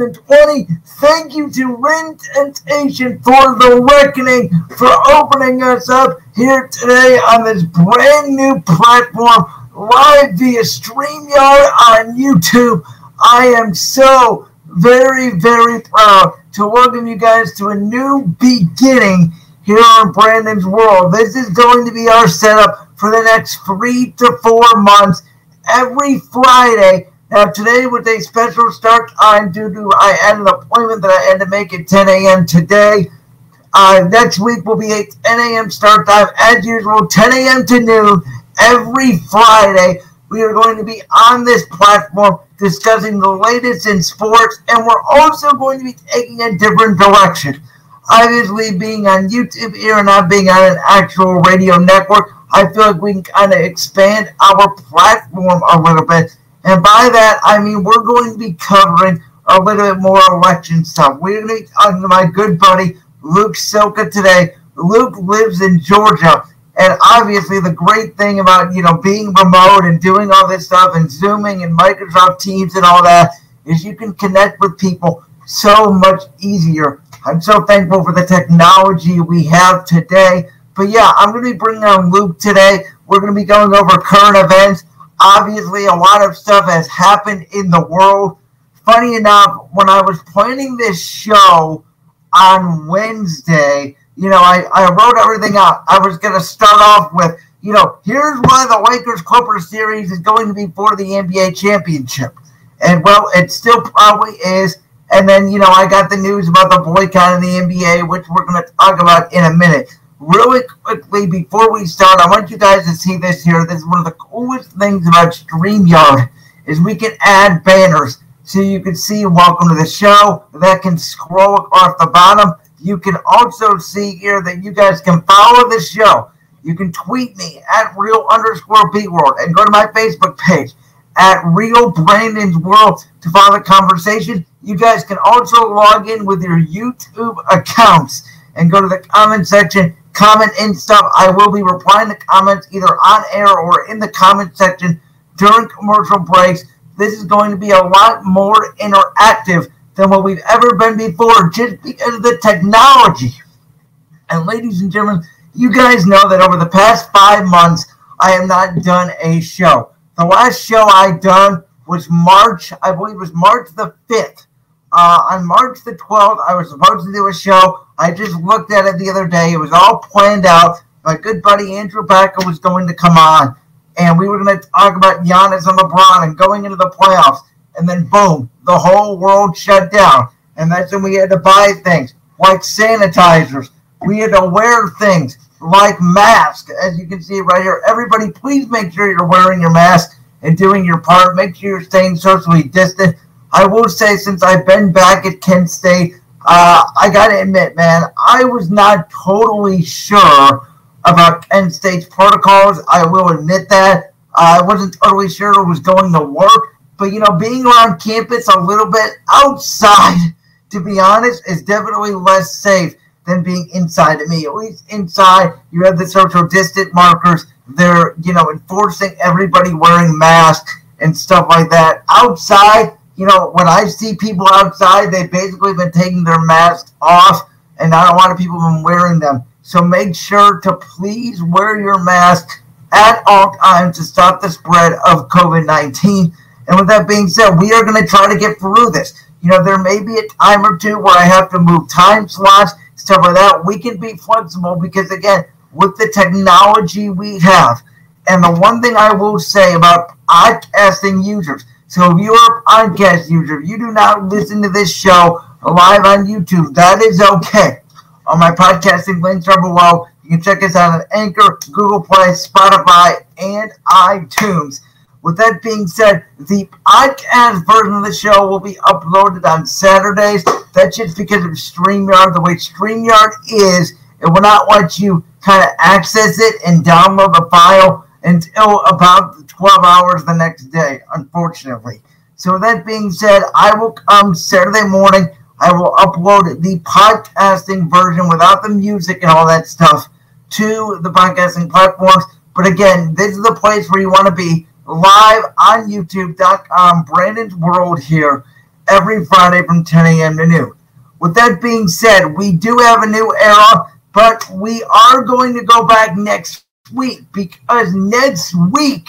2020. Thank you to Rent and Rentation for the Reckoning for opening us up here today on this brand new platform, live via StreamYard on YouTube. I am so very, very proud to welcome you guys to a new beginning here on Brandon's World. This is going to be our setup for the next three to four months every Friday. Now, today was a special start time due to I had an appointment that I had to make at 10 a.m. today. Uh, next week will be a 10 a.m. start time as usual, 10 a.m. to noon every Friday. We are going to be on this platform discussing the latest in sports, and we're also going to be taking a different direction. Obviously, being on YouTube here and not being on an actual radio network, I feel like we can kind of expand our platform a little bit. And by that, I mean we're going to be covering a little bit more election stuff. We're going to be talking to my good buddy Luke Silka today. Luke lives in Georgia, and obviously, the great thing about you know being remote and doing all this stuff and Zooming and Microsoft Teams and all that is you can connect with people so much easier. I'm so thankful for the technology we have today. But yeah, I'm going to be bringing on Luke today. We're going to be going over current events. Obviously, a lot of stuff has happened in the world. Funny enough, when I was planning this show on Wednesday, you know, I, I wrote everything out. I was going to start off with, you know, here's why the Lakers Clippers series is going to be for the NBA championship. And, well, it still probably is. And then, you know, I got the news about the boycott of the NBA, which we're going to talk about in a minute. Really quickly, before we start, I want you guys to see this here. This is one of the coolest things about StreamYard is we can add banners. So you can see welcome to the show. That can scroll across the bottom you can also see here that you guys can follow the show. You can tweet me at real underscore beat world and go to my Facebook page at real Brandon's world to follow the conversation. You guys can also log in with your YouTube accounts and go to the comment section, comment and stuff. I will be replying to comments either on air or in the comment section during commercial breaks. This is going to be a lot more interactive than what we've ever been before just because of the technology. And ladies and gentlemen, you guys know that over the past five months, I have not done a show. The last show I done was March, I believe it was March the 5th. Uh, on March the 12th, I was supposed to do a show. I just looked at it the other day. It was all planned out. My good buddy Andrew Packer was going to come on, and we were going to talk about Giannis and LeBron and going into the playoffs and then boom, the whole world shut down. And that's when we had to buy things like sanitizers. We had to wear things like masks, as you can see right here. Everybody, please make sure you're wearing your mask and doing your part. Make sure you're staying socially distant. I will say, since I've been back at Kent State, uh, I got to admit, man, I was not totally sure about Kent State's protocols. I will admit that. Uh, I wasn't totally sure it was going to work. But you know, being around campus a little bit outside, to be honest, is definitely less safe than being inside to me. At least inside, you have the social distance markers. They're, you know, enforcing everybody wearing masks and stuff like that. Outside, you know, when I see people outside, they've basically been taking their masks off, and not a lot of people have been wearing them. So make sure to please wear your mask at all times to stop the spread of COVID 19. And with that being said, we are going to try to get through this. You know, there may be a time or two where I have to move time slots, stuff like that. We can be flexible because, again, with the technology we have, and the one thing I will say about podcasting users, so if you're a podcast user, if you do not listen to this show live on YouTube, that is okay. All my podcasting links are below. You can check us out on Anchor, Google Play, Spotify, and iTunes. With that being said, the podcast version of the show will be uploaded on Saturdays. That's just because of StreamYard. The way StreamYard is, it will not let you kind of access it and download the file until about 12 hours the next day, unfortunately. So that being said, I will come Saturday morning. I will upload the podcasting version without the music and all that stuff to the podcasting platforms. But again, this is the place where you want to be live on youtube.com, Brandon's World here every Friday from 10 a.m. to noon. With that being said, we do have a new era, but we are going to go back next week because next week,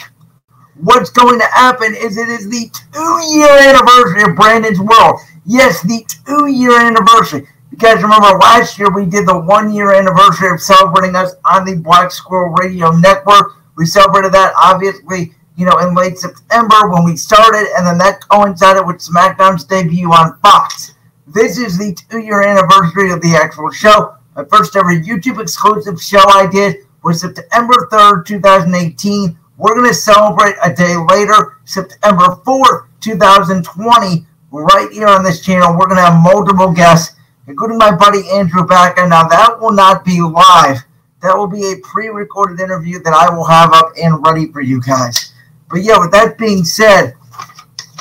what's going to happen is it is the two year anniversary of Brandon's World. Yes, the two year anniversary. You guys remember last year we did the one year anniversary of celebrating us on the Black Squirrel Radio Network. We celebrated that obviously, you know, in late September when we started, and then that coincided with SmackDown's debut on Fox. This is the two year anniversary of the actual show. My first ever YouTube exclusive show I did was September 3rd, 2018. We're going to celebrate a day later, September 4th, 2020, right here on this channel. We're going to have multiple guests, including my buddy Andrew Backer. Now, that will not be live. That will be a pre recorded interview that I will have up and ready for you guys. But yeah, with that being said,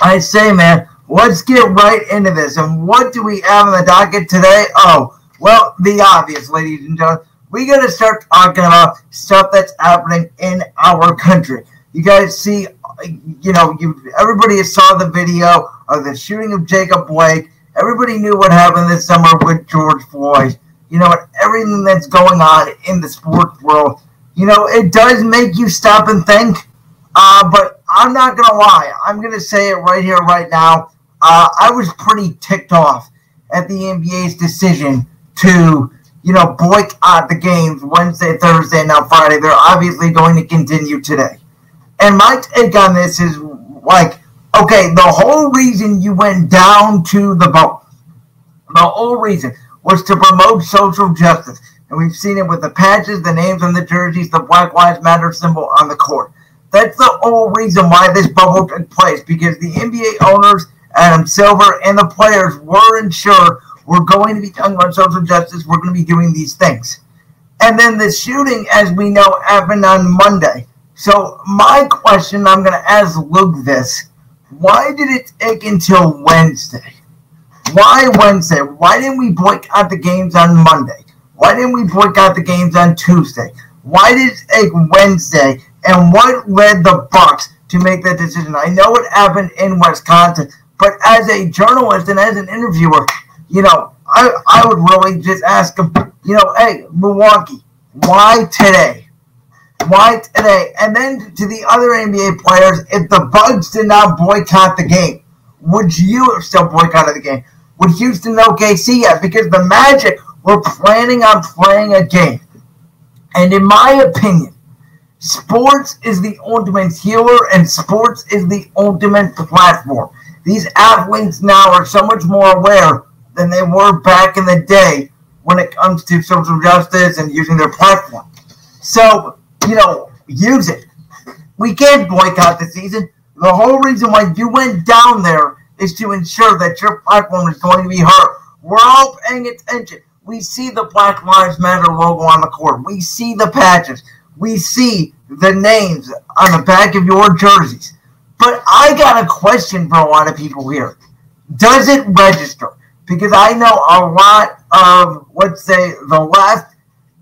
I say, man, let's get right into this. And what do we have on the docket today? Oh, well, the obvious, ladies and gentlemen. We got to start talking about stuff that's happening in our country. You guys see, you know, you everybody saw the video of the shooting of Jacob Blake. Everybody knew what happened this summer with George Floyd. You know, what? everything that's going on in the sports world. You know, it does make you stop and think. Uh, but I'm not gonna lie. I'm gonna say it right here, right now. Uh, I was pretty ticked off at the NBA's decision to, you know, boycott the games Wednesday, Thursday, and now Friday. They're obviously going to continue today. And my take on this is like, okay, the whole reason you went down to the boat, the whole reason was to promote social justice. And we've seen it with the patches, the names on the jerseys, the Black Lives Matter symbol on the court. That's the whole reason why this bubble took place because the NBA owners, Adam Silver, and the players were sure we're going to be talking about social justice. We're going to be doing these things. And then the shooting, as we know, happened on Monday. So my question, I'm going to ask Luke this. Why did it take until Wednesday? Why Wednesday? Why didn't we boycott the games on Monday? Why didn't we boycott the games on Tuesday? Why did it take Wednesday? And what led the Bucks to make that decision? I know it happened in Wisconsin, but as a journalist and as an interviewer, you know, I, I would really just ask him, you know, hey, Milwaukee, why today? Why today? And then to the other NBA players, if the Bucks did not boycott the game, would you have still boycotted the game? Would Houston OKC yet? Because the Magic were planning on playing a game. And in my opinion, sports is the ultimate healer and sports is the ultimate platform. These athletes now are so much more aware than they were back in the day when it comes to social justice and using their platform. So, you know, use it. We can't boycott the season. The whole reason why you went down there is to ensure that your platform is going to be heard. We're all paying attention. We see the Black Lives Matter logo on the court. We see the patches. We see the names on the back of your jerseys. But I got a question for a lot of people here. Does it register? Because I know a lot of, let's say, the left.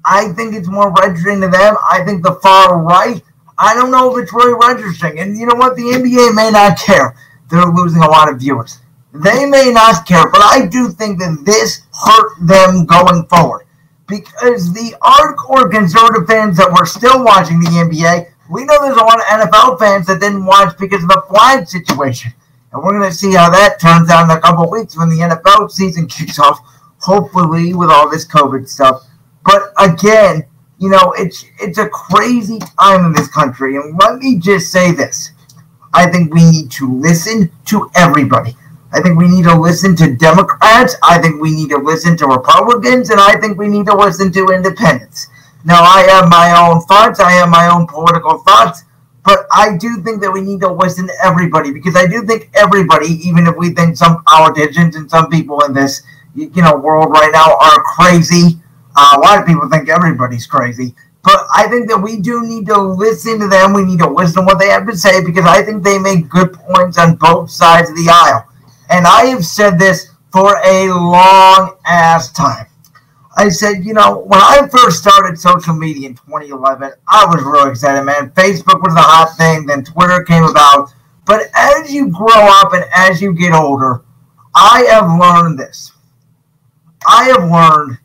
I think it's more registering to them. I think the far right, I don't know if it's really registering. And you know what? The NBA may not care. They're losing a lot of viewers. They may not care, but I do think that this hurt them going forward. Because the hardcore conservative fans that were still watching the NBA, we know there's a lot of NFL fans that didn't watch because of the flag situation. And we're going to see how that turns out in a couple weeks when the NFL season kicks off, hopefully with all this COVID stuff. But again, you know, it's it's a crazy time in this country. And let me just say this. I think we need to listen to everybody. I think we need to listen to Democrats. I think we need to listen to Republicans. And I think we need to listen to independents. Now, I have my own thoughts. I have my own political thoughts. But I do think that we need to listen to everybody because I do think everybody, even if we think some politicians and some people in this you know world right now are crazy, uh, a lot of people think everybody's crazy. But I think that we do need to listen to them. We need to listen to what they have to say because I think they make good points on both sides of the aisle. And I have said this for a long ass time. I said, you know, when I first started social media in 2011, I was really excited, man. Facebook was the hot thing, then Twitter came about. But as you grow up and as you get older, I have learned this. I have learned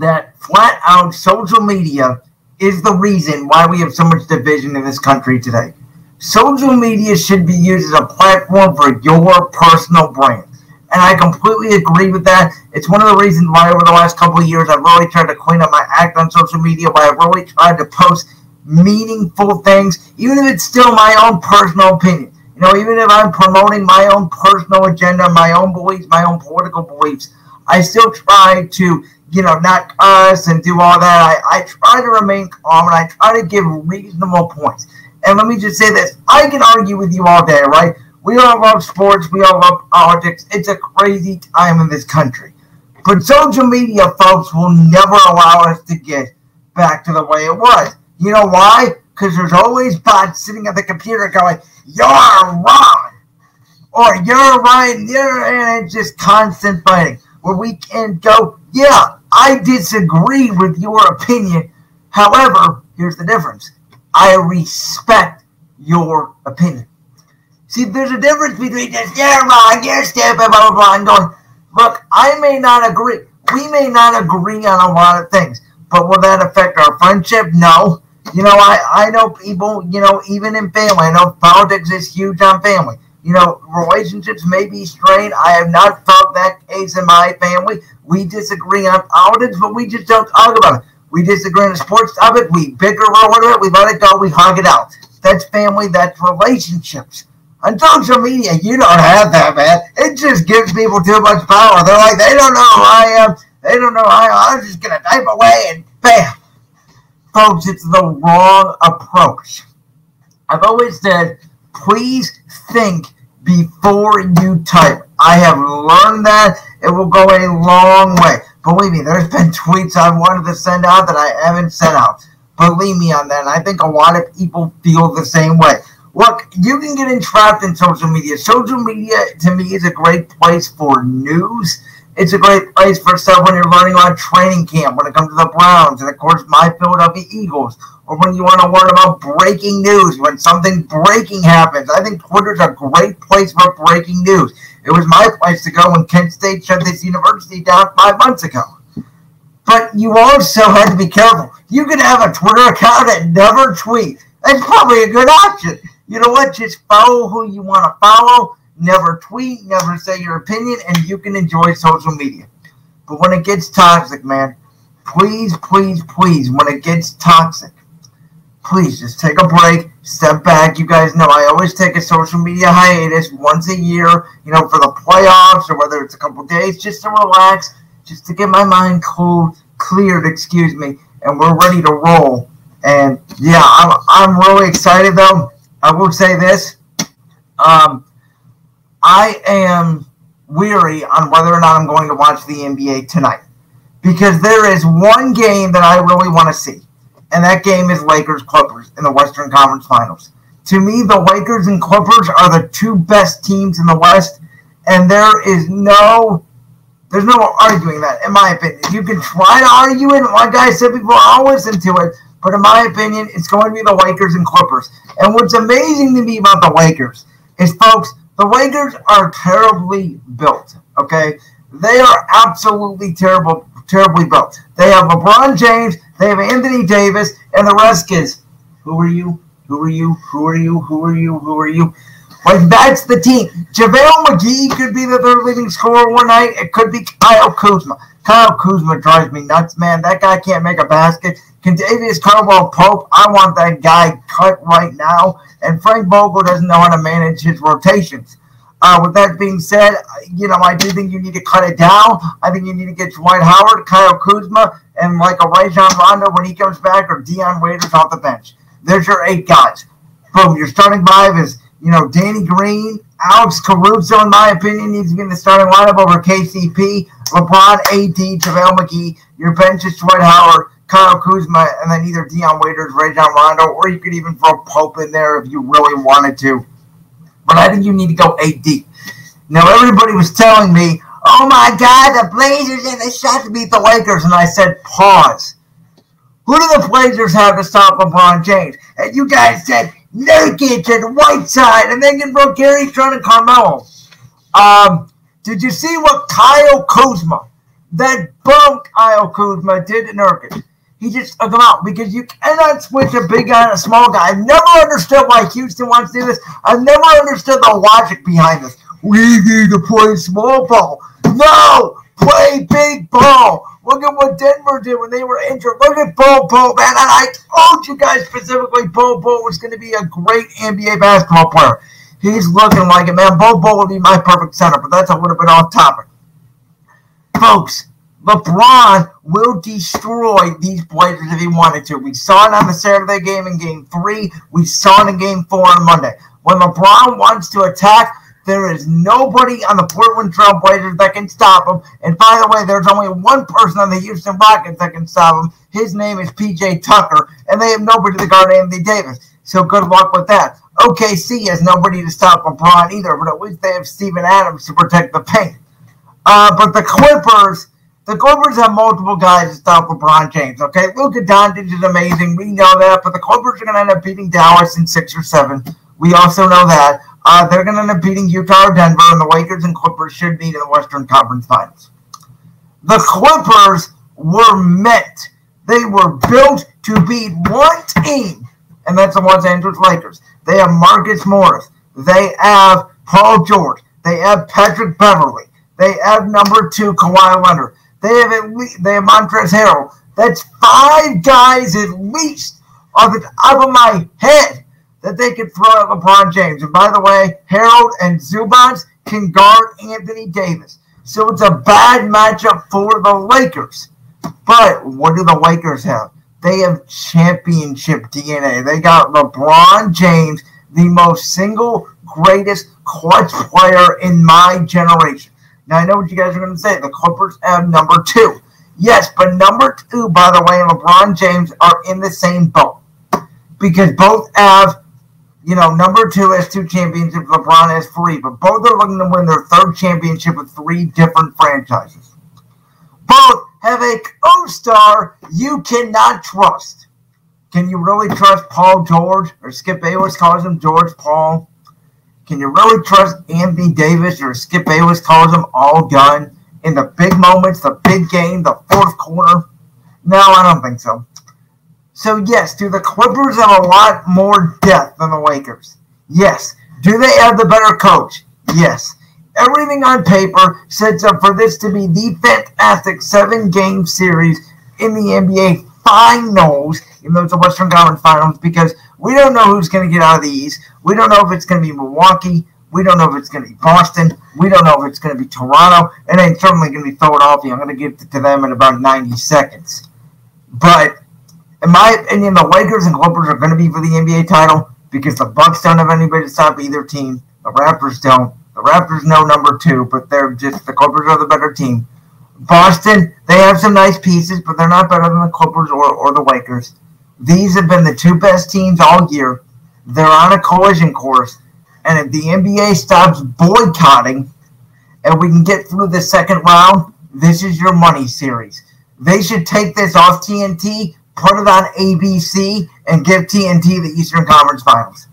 that flat out social media is the reason why we have so much division in this country today. Social media should be used as a platform for your personal brand. And I completely agree with that. It's one of the reasons why over the last couple of years I've really tried to clean up my act on social media, why I've really tried to post meaningful things, even if it's still my own personal opinion. You know, even if I'm promoting my own personal agenda, my own beliefs, my own political beliefs, I still try to, you know, not cuss and do all that. I, I try to remain calm and I try to give reasonable points. And let me just say this I can argue with you all day, right? We all love sports, we all love politics. It's a crazy time in this country. But social media, folks, will never allow us to get back to the way it was. You know why? Because there's always bots sitting at the computer going, You're wrong! Or you're right, you're, and it's just constant fighting where we can go, yeah, I disagree with your opinion. However, here's the difference I respect your opinion. See, there's a difference between just, yeah, wrong, you're stupid, blah, blah, blah, and going, look, I may not agree. We may not agree on a lot of things, but will that affect our friendship? No. You know, I, I know people, you know, even in family, I know politics is huge on family you know, relationships may be strained. I have not felt that case in my family. We disagree on politics, but we just don't talk about it. We disagree on a sports topic. We bicker over it. We let it go. We hug it out. That's family. That's relationships. On social media, you don't have that, man. It just gives people too much power. They're like, they don't know who I am. They don't know I am. I'm just going to type away and bam. Folks, it's the wrong approach. I've always said, please think before you type. I have learned that. It will go a long way. Believe me, there's been tweets I wanted to send out that I haven't sent out. Believe me on that. And I think a lot of people feel the same way. Look, you can get entrapped in social media. Social media, to me, is a great place for news. It's a great place for stuff when you're learning about training camp, when it comes to the Browns, and of course, my Philadelphia Eagles or when you want to learn about breaking news, when something breaking happens. I think Twitter's a great place for breaking news. It was my place to go when Kent State shut this university down five months ago. But you also had to be careful. You can have a Twitter account and never tweet. That's probably a good option. You know what? Just follow who you want to follow. Never tweet, never say your opinion, and you can enjoy social media. But when it gets toxic, man, please, please, please, when it gets toxic, please just take a break, step back. You guys know I always take a social media hiatus once a year, you know, for the playoffs or whether it's a couple days, just to relax, just to get my mind cool, cleared, excuse me, and we're ready to roll. And yeah, I'm, I'm really excited though. I will say this. Um, I am weary on whether or not I'm going to watch the NBA tonight because there is one game that I really want to see and that game is Lakers Clippers in the Western Conference Finals. To me, the Lakers and Clippers are the two best teams in the West, and there is no there's no arguing that, in my opinion. You can try to argue it, like I said before, I'll listen to it. But in my opinion, it's going to be the Lakers and Clippers. And what's amazing to me about the Lakers is, folks, the Lakers are terribly built. Okay, they are absolutely terrible, terribly built. They have LeBron James, they have Anthony Davis, and the rest is who are you? Who are you? Who are you? Who are you? Who are you? Like that's the team. JaVale McGee could be the third leading scorer one night. It could be Kyle Kuzma. Kyle Kuzma drives me nuts, man. That guy can't make a basket. Kentavious Caldwell Pope, I want that guy cut right now. And Frank Vogel doesn't know how to manage his rotations. Uh, with that being said, you know, I do think you need to cut it down. I think you need to get Dwight Howard, Kyle Kuzma, and like a Rajon Rondo when he comes back, or Dion Waiters off the bench. There's your eight guys. Boom. Your starting five is, you know, Danny Green, Alex Caruso, in my opinion, needs to be in the starting lineup over KCP, LeBron, AD, JaVale McGee. Your bench is Dwight Howard, Kyle Kuzma, and then either Dion Waiters, Rajon Rondo, or you could even throw Pope in there if you really wanted to but I think you need to go deep. Now, everybody was telling me, oh my God, the Blazers and the shot to beat the Lakers. And I said, pause. Who do the Blazers have to stop LeBron James? And you guys said Nurkic and Whiteside, and then you broke Gary Trent and Carmelo. Um, did you see what Kyle Kuzma, that bum Kyle Kuzma, did in Nurkic? He just took him out because you cannot switch a big guy and a small guy. I've never understood why Houston wants to do this. I've never understood the logic behind this. We need to play small ball. No, play big ball. Look at what Denver did when they were injured. Look at Bol Bol, man. And I told you guys specifically Bol Bol was going to be a great NBA basketball player. He's looking like it, man. Bol Bol would be my perfect center, but that's a little bit off topic. Folks, LeBron will destroy these Blazers if he wanted to. We saw it on the Saturday game in game three. We saw it in game four on Monday. When LeBron wants to attack, there is nobody on the Portland Trail Blazers that can stop him. And by the way, there's only one person on the Houston Rockets that can stop him. His name is PJ Tucker, and they have nobody to guard Anthony Davis. So good luck with that. OKC has nobody to stop LeBron either, but at least they have Steven Adams to protect the paint. Uh, but the Clippers, the Clippers have multiple guys to stop LeBron James. Okay, Luka Doncic is amazing. We know that, but the Clippers are going to end up beating Dallas in six or seven. We also know that. Uh, they're going to end up beating Utah or Denver, and the Lakers and Clippers should meet in the Western Conference Finals. The Clippers were meant, they were built to beat one team, and that's the Los Angeles Lakers. They have Marcus Morris. They have Paul George. They have Patrick Beverley. They have number two Kawhi Leonard. They have at least, they have Montrezl Harrell. That's five guys at least off the top of my head that they could throw at LeBron James. And by the way, Harrell and Zubac can guard Anthony Davis. So it's a bad matchup for the Lakers. But what do the Lakers have? They have championship DNA. They got LeBron James, the most single greatest clutch player in my generation. Now, I know what you guys are going to say. The Clippers have number two. Yes, but number two, by the way, and LeBron James are in the same boat because both have you know, number two has two championships, LeBron has three, but both are looking to win their third championship with three different franchises. Both have a co-star you cannot trust. Can you really trust Paul George, or Skip Bayless calls him George Paul? Can you really trust Anthony Davis, or Skip Bayless calls him all done in the big moments, the big game, the fourth quarter? No, I don't think so. So, yes, do the Clippers have a lot more depth than the Lakers? Yes. Do they have the better coach? Yes. Everything on paper sets up for this to be the fantastic seven game series in the NBA Finals, it's the Western Conference Finals, because we don't know who's going to get out of the East. We don't know if it's going to be Milwaukee. We don't know if it's going to be Boston. We don't know if it's going to be Toronto. And it's certainly going to be Philadelphia. I'm going to give it to them in about 90 seconds. But in my opinion, the Lakers and Clippers are going to be for the NBA title because the Bucks don't have anybody to stop either team. The Raptors don't. The Raptors know number two, but they're just the Clippers are the better team. Boston, they have some nice pieces, but they're not better than the Clippers or, or the Lakers. These have been the two best teams all year. They're on a collision course, and if the NBA stops boycotting and we can get through the second round, this is your money series. They should take this off TNT, put it on ABC, and give TNT the Eastern Conference Finals.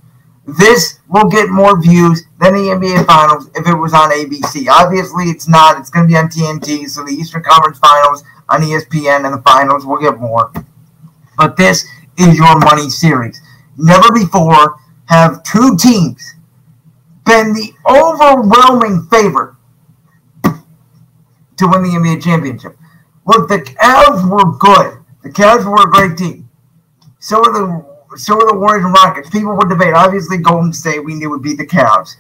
This will get more views than the NBA Finals if it was on ABC. Obviously, it's not. It's going to be on TNT, so the Eastern Conference Finals on ESPN and the finals will get more. But this is your money series. Never before have two teams been the overwhelming favorite to win the NBA championship. Look, the Cavs were good. The Cavs were a great team. So were the so were the Warriors and Rockets. People would debate. Obviously, Golden State we knew would beat the Cavs,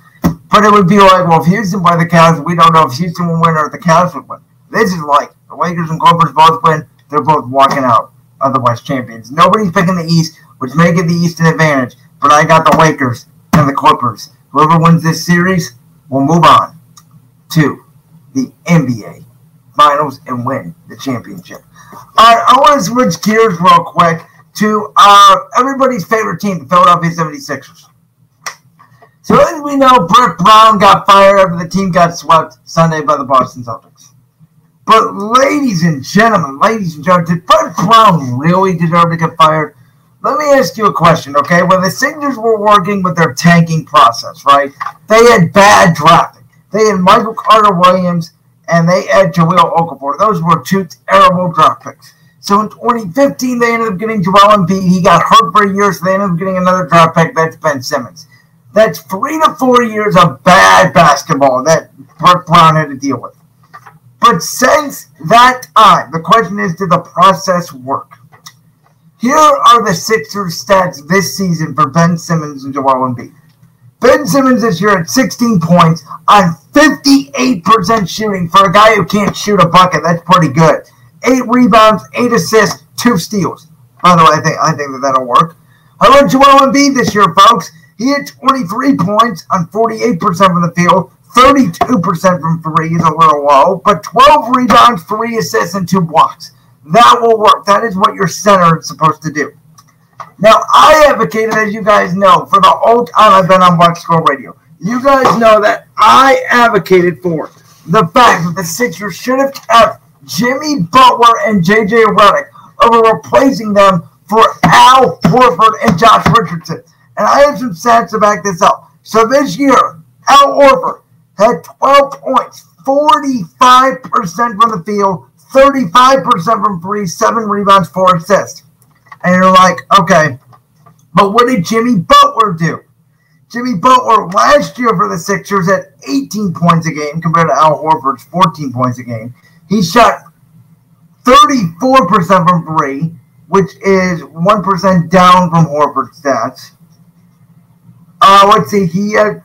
but it would be like, well, if Houston by the Cavs, we don't know if Houston will win or if the Cavs would win. This is like the Lakers and Clippers both win. They're both walking out of the West champions. Nobody's picking the East, which may give the East an advantage. But I got the Lakers and the Clippers. Whoever wins this series will move on to the NBA Finals and win the championship. All right, I want to switch gears real quick to uh, everybody's favorite team, the Philadelphia 76ers. So as we know, Brett Brown got fired after the team got swept Sunday by the Boston Celtics. But ladies and gentlemen, ladies and gentlemen, did Brett Brown really deserve to get fired? Let me ask you a question, okay? When the Sixers were working with their tanking process, right? They had bad drafting. They had Michael Carter Williams and they had Jahlil Okafor. Those were two terrible draft picks. So in 2015, they ended up getting Joel Embiid. He got hurt for a year, so they ended up getting another draft pick. That's Ben Simmons. That's three to four years of bad basketball that Brett Brown had to deal with. But since that time, the question is, did the process work? Here are the Sixers stats this season for Ben Simmons and Joel Embiid. Ben Simmons this year at 16 points on 58% shooting for a guy who can't shoot a bucket. That's pretty good. Eight rebounds, eight assists, two steals. By the way, I think I think that that'll work. How about Joel Embiid this year, folks? He had 23 points on 48% from the field, 32% from three is a little low, but 12 rebounds, three assists, and two blocks. That will work. That is what your center is supposed to do. Now, I advocated, as you guys know, for the whole time I've been on Black Squirrel Radio. You guys know that I advocated for the fact that the Sixers should have kept Jimmy Butler and JJ Redick over replacing them for Al Horford and Josh Richardson. And I have some stats to back this up. So this year, Al Horford had 12 points, 45% from the field, 35% from three, seven rebounds, four assists. And you're like, okay, but what did Jimmy Butler do? Jimmy Butler last year for the Sixers had 18 points a game compared to Al Horford's 14 points a game. He shot 34% from three, which is 1% down from Horford's stats. Uh, let's see, he had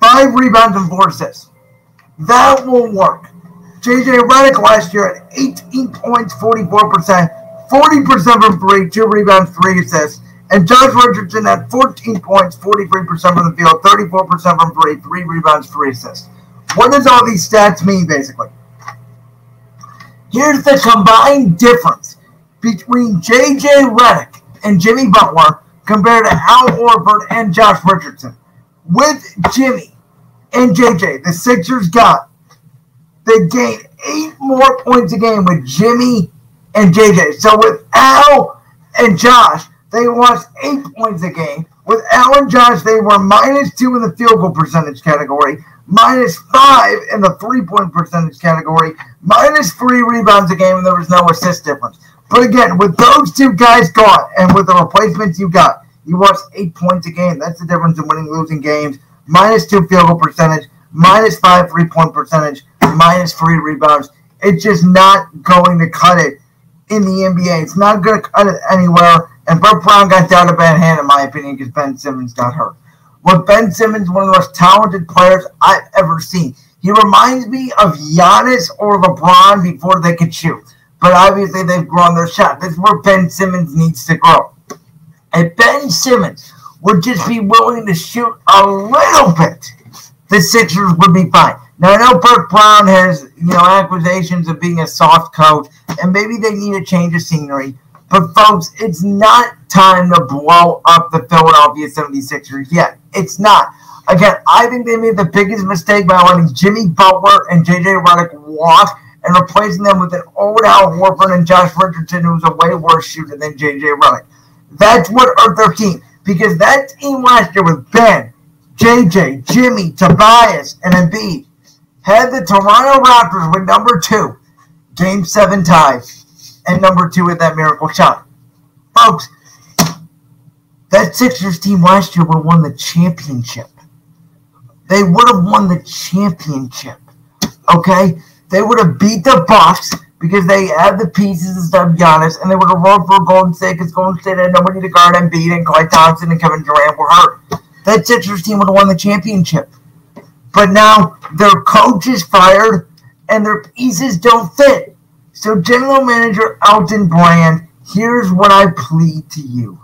five rebounds and four assists. That will work. JJ Redick last year at 18 points, 44%, 40% from three, two rebounds, three assists. And Josh Richardson had 14 points, 43% from the field, 34% from three, three rebounds, three assists. What does all these stats mean, basically? Here's the combined difference between J.J. Redick and Jimmy Butler compared to Al Horford and Josh Richardson. With Jimmy and J.J., the Sixers got they gained eight more points a game with Jimmy and JJ. So with Al and Josh, they lost eight points a game. With Al and Josh, they were minus two in the field goal percentage category, minus five in the three point percentage category, minus three rebounds a game, and there was no assist difference. But again, with those two guys gone and with the replacements you got, you lost eight points a game. That's the difference in winning losing games. Minus two field goal percentage, minus five three point percentage, minus three rebounds. It's just not going to cut it in the NBA. It's not going to cut it anywhere. And Brett Brown got down a bad hand, in my opinion, because Ben Simmons got hurt. But Ben Simmons, one of the most talented players I've ever seen. He reminds me of Giannis or LeBron before they could shoot. But obviously, they've grown their shot. This is where Ben Simmons needs to grow. If Ben Simmons would just be willing to shoot a little bit, the Sixers would be fine. Now I know Brett Brown has you know accusations of being a soft coach, and maybe they need a change of scenery. But folks, it's not time to blow up the Philadelphia 76ers yet. It's not. Again, I think they made the biggest mistake by letting Jimmy Butler and JJ Redick walk and replacing them with an old Al Horford and Josh Richardson, who's a way worse shooter than JJ Redick. That's what hurt their team because that team last year with Ben, JJ, Jimmy, Tobias, and Embiid had the Toronto Raptors with number two, game seven tie, and number two with that miracle shot. Folks, that Sixers team last year would have won the championship. They would have won the championship. Okay? They would have beat the Bucks because they had the pieces instead of Giannis, and they would have rolled for Golden State because Golden State had nobody to guard Embiid, and Klay Thompson and Kevin Durant were hurt. That Sixers team would have won the championship. But now their coach is fired and their pieces don't fit. So, General Manager Elton Brand, here's what I plead to you.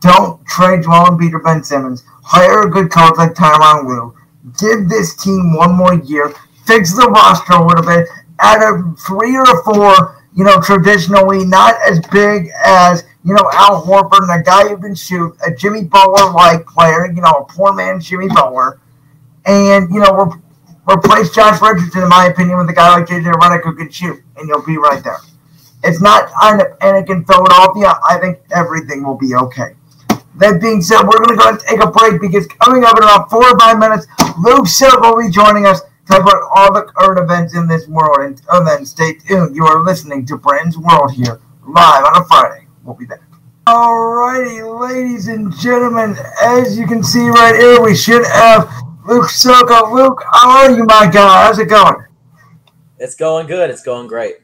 Don't trade Joel Embiid or Ben Simmons. Hire a good coach like Tyronn Lue. Give this team one more year. Fix the roster a little bit. Add a three or four, you know, traditionally not as big as you know, Al Horford, and a guy who can shoot, a Jimmy Butler like player, you know, a poor man Jimmy Butler, and you know, re- replace Josh Richardson, in my opinion, with a guy like JJ Redick who can shoot, and you'll be right there. It's not Anakin Philadelphia. I think everything will be okay. That being said, we're going to go and take a break because coming up in about four or five minutes, Luke Silka will be joining us to talk about all the current events in this world. And until then, stay tuned. You are listening to Brandon's World here, live on a Friday. We'll be back. Alrighty, ladies and gentlemen, as you can see right here, we should have Luke Silka. Luke, how are you, my guy? How's it going? It's going good. It's going great.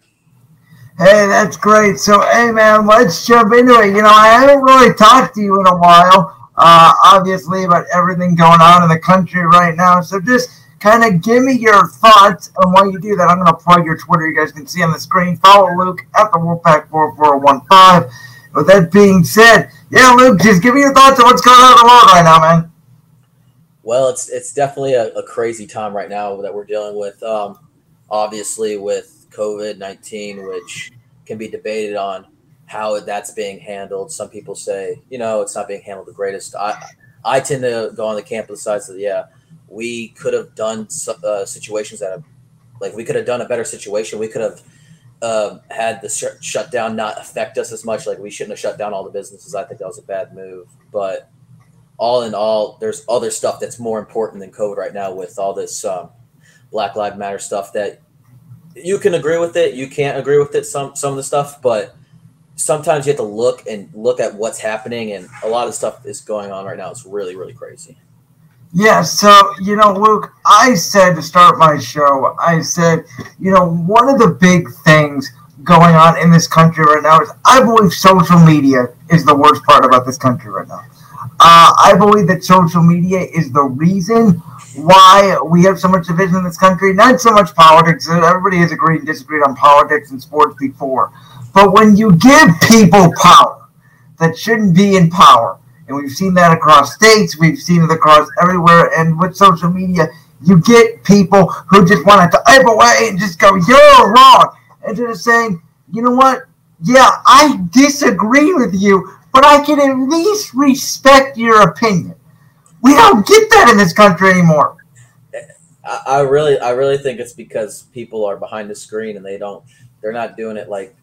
Hey, that's great. So, hey, man, let's jump into it. You know, I haven't really talked to you in a while, uh, obviously, about everything going on in the country right now. So, just kind of give me your thoughts. And while you do that, I'm going to plug your Twitter. You guys can see on the screen. Follow Luke at the Wolfpack4415. With that being said, yeah, Luke, just give me your thoughts on what's going on in the world right now, man. Well, it's it's definitely a, a crazy time right now that we're dealing with. Um, obviously, with COVID 19, which can be debated on how that's being handled. Some people say, you know, it's not being handled the greatest. I, I tend to go on the camp of the side that, yeah, we could have done uh, situations that have, like, we could have done a better situation. We could have uh, had the sh- shutdown not affect us as much. Like, we shouldn't have shut down all the businesses. I think that was a bad move. But all in all, there's other stuff that's more important than COVID right now with all this um, Black Lives Matter stuff that you can agree with it, you can't agree with it some some of the stuff, but sometimes you have to look and look at what's happening and a lot of stuff is going on right now. It's really, really crazy. Yeah, so you know, Luke, I said to start my show, I said, you know, one of the big things going on in this country right now is I believe social media is the worst part about this country right now. Uh, I believe that social media is the reason why we have so much division in this country. Not so much politics. Everybody has agreed and disagreed on politics and sports before. But when you give people power that shouldn't be in power, and we've seen that across states, we've seen it across everywhere, and with social media, you get people who just want to type away and just go, you're wrong. Instead of saying, you know what? Yeah, I disagree with you, but I can at least respect your opinion. We don't get that in this country anymore. I, really, I really think it's because people are behind the screen and they don't, they're not doing it like,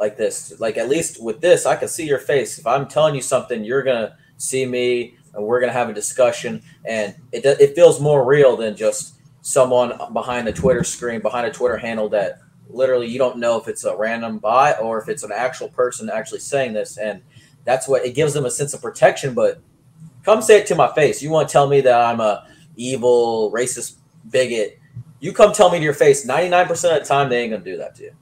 like this. Like at least with this, I can see your face. If I'm telling you something, you're gonna see me, and we're gonna have a discussion, and it it feels more real than just someone behind a Twitter screen, behind a Twitter handle that literally you don't know if it's a random bot or if it's an actual person actually saying this and that's what it gives them a sense of protection but Come say it to my face. You want to tell me that I'm a evil, racist bigot? You come tell me to your face. Ninety nine percent of the time, they ain't gonna do that to you.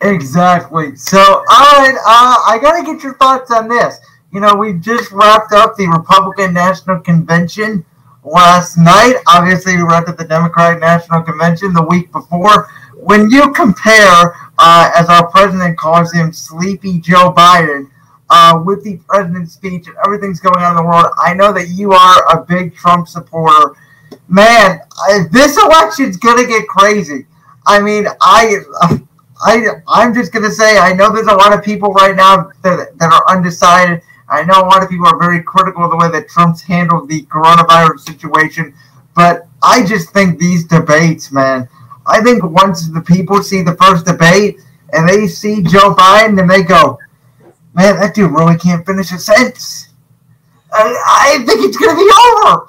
Exactly. So, all right, uh, I gotta get your thoughts on this. You know, we just wrapped up the Republican National Convention last night. Obviously, we wrapped up the Democratic National Convention the week before. When you compare, uh, as our president calls him, Sleepy Joe Biden, uh, with the president's speech and everything's going on in the world. I know that you are a big Trump supporter. Man, I, this election's gonna get crazy. I mean, I, I, I'm just gonna say I know there's a lot of people right now that, that are undecided. I know a lot of people are very critical of the way that Trump's handled the coronavirus situation, but I just think these debates, man. I think once the people see the first debate and they see Joe Biden and they go, man, that dude really can't finish a sentence. I, I think it's going to be over.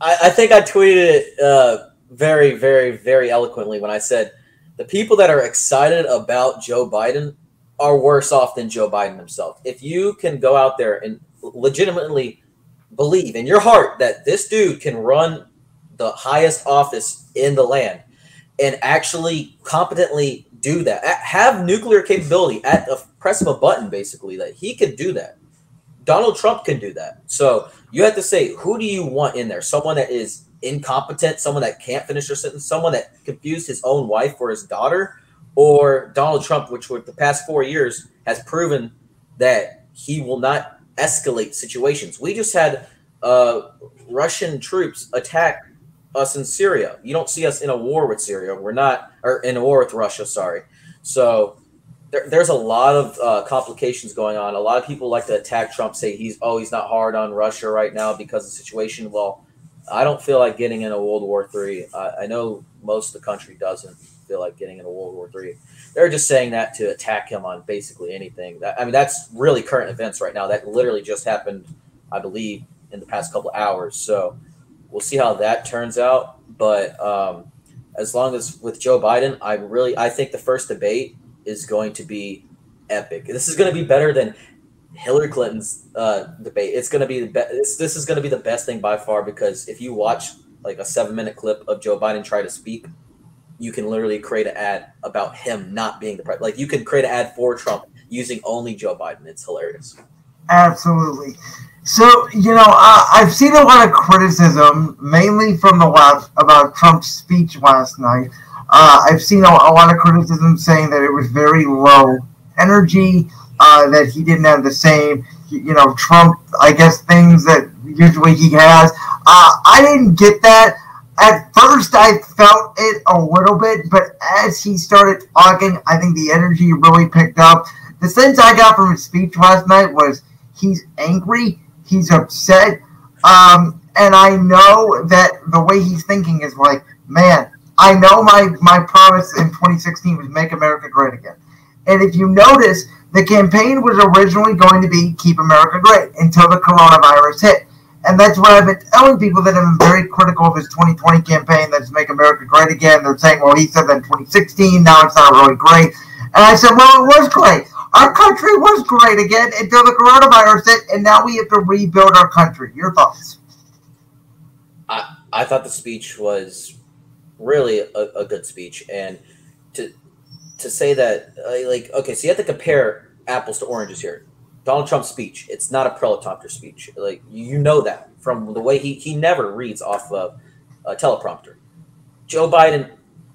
I, I think I tweeted it uh, very, very, very eloquently when I said the people that are excited about Joe Biden are worse off than Joe Biden himself. If you can go out there and legitimately believe in your heart that this dude can run the highest office in the land and actually competently do that. Have nuclear capability at the press of a button, basically, that he could do that. Donald Trump can do that. So you have to say, who do you want in there? Someone that is incompetent, someone that can't finish their sentence, someone that confused his own wife for his daughter, or Donald Trump, which for the past four years has proven that he will not escalate situations. We just had uh, Russian troops attack us in Syria. You don't see us in a war with Syria. We're not, or in a war with Russia. Sorry. So there, there's a lot of uh, complications going on. A lot of people like to attack Trump, say he's oh he's not hard on Russia right now because of the situation. Well, I don't feel like getting in a World War Three. I, I know most of the country doesn't feel like getting in a World War Three. They're just saying that to attack him on basically anything. That, I mean, that's really current events right now. That literally just happened, I believe, in the past couple hours. So we'll see how that turns out. But um, as long as with Joe Biden, I really I think the first debate is going to be epic. This is going to be better than Hillary Clinton's uh, debate. It's going to be the best. This, this is going to be the best thing by far because if you watch like a seven minute clip of Joe Biden try to speak, you can literally create an ad about him not being the president. Like you can create an ad for Trump using only Joe Biden. It's hilarious. Absolutely. So, you know, uh, I've seen a lot of criticism, mainly from the left, about Trump's speech last night. Uh, I've seen a, a, lot of criticism saying that it was very low energy, uh, that he didn't have the same, you know, Trump, I guess, things that usually he has. Uh, I didn't get that. At first, I felt it a little bit, but as he started talking, I think the energy really picked up. The sense I got from his speech last night was he's angry, he's upset, um, and I know that the way he's thinking is like, man, I know my, my promise in 2016 was make America great again. And if you notice, the campaign was originally going to be keep America great until the coronavirus hit. And that's what I've been telling people that have been very critical of his 2020 campaign that's make America great again. They're saying, well, he said that in 2016, now it's not really great. And I said, well, it was great. Our country was great again until the coronavirus hit, and now we have to rebuild our country. Your thoughts? I, I thought the speech was really a, a good speech. And to to say that, uh, like, okay, so you have to compare apples to oranges here. Donald Trump's speech, it's not a teleprompter speech. Like, you know that from the way he, he never reads off of a teleprompter. Joe Biden,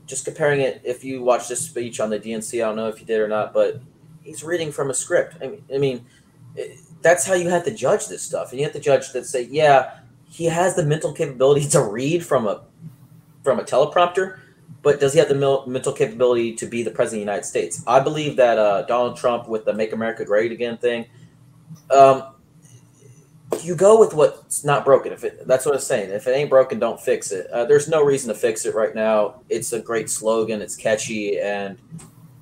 just comparing it, if you watch this speech on the DNC, I don't know if you did or not, but he's reading from a script. I mean, I mean, that's how you have to judge this stuff. And you have to judge that say, yeah, he has the mental capability to read from a from a teleprompter, but does he have the mental capability to be the president of the United States? I believe that uh, Donald Trump with the "Make America Great Again" thing, um, you go with what's not broken. If it, that's what I'm saying. If it ain't broken, don't fix it. Uh, there's no reason to fix it right now. It's a great slogan. It's catchy, and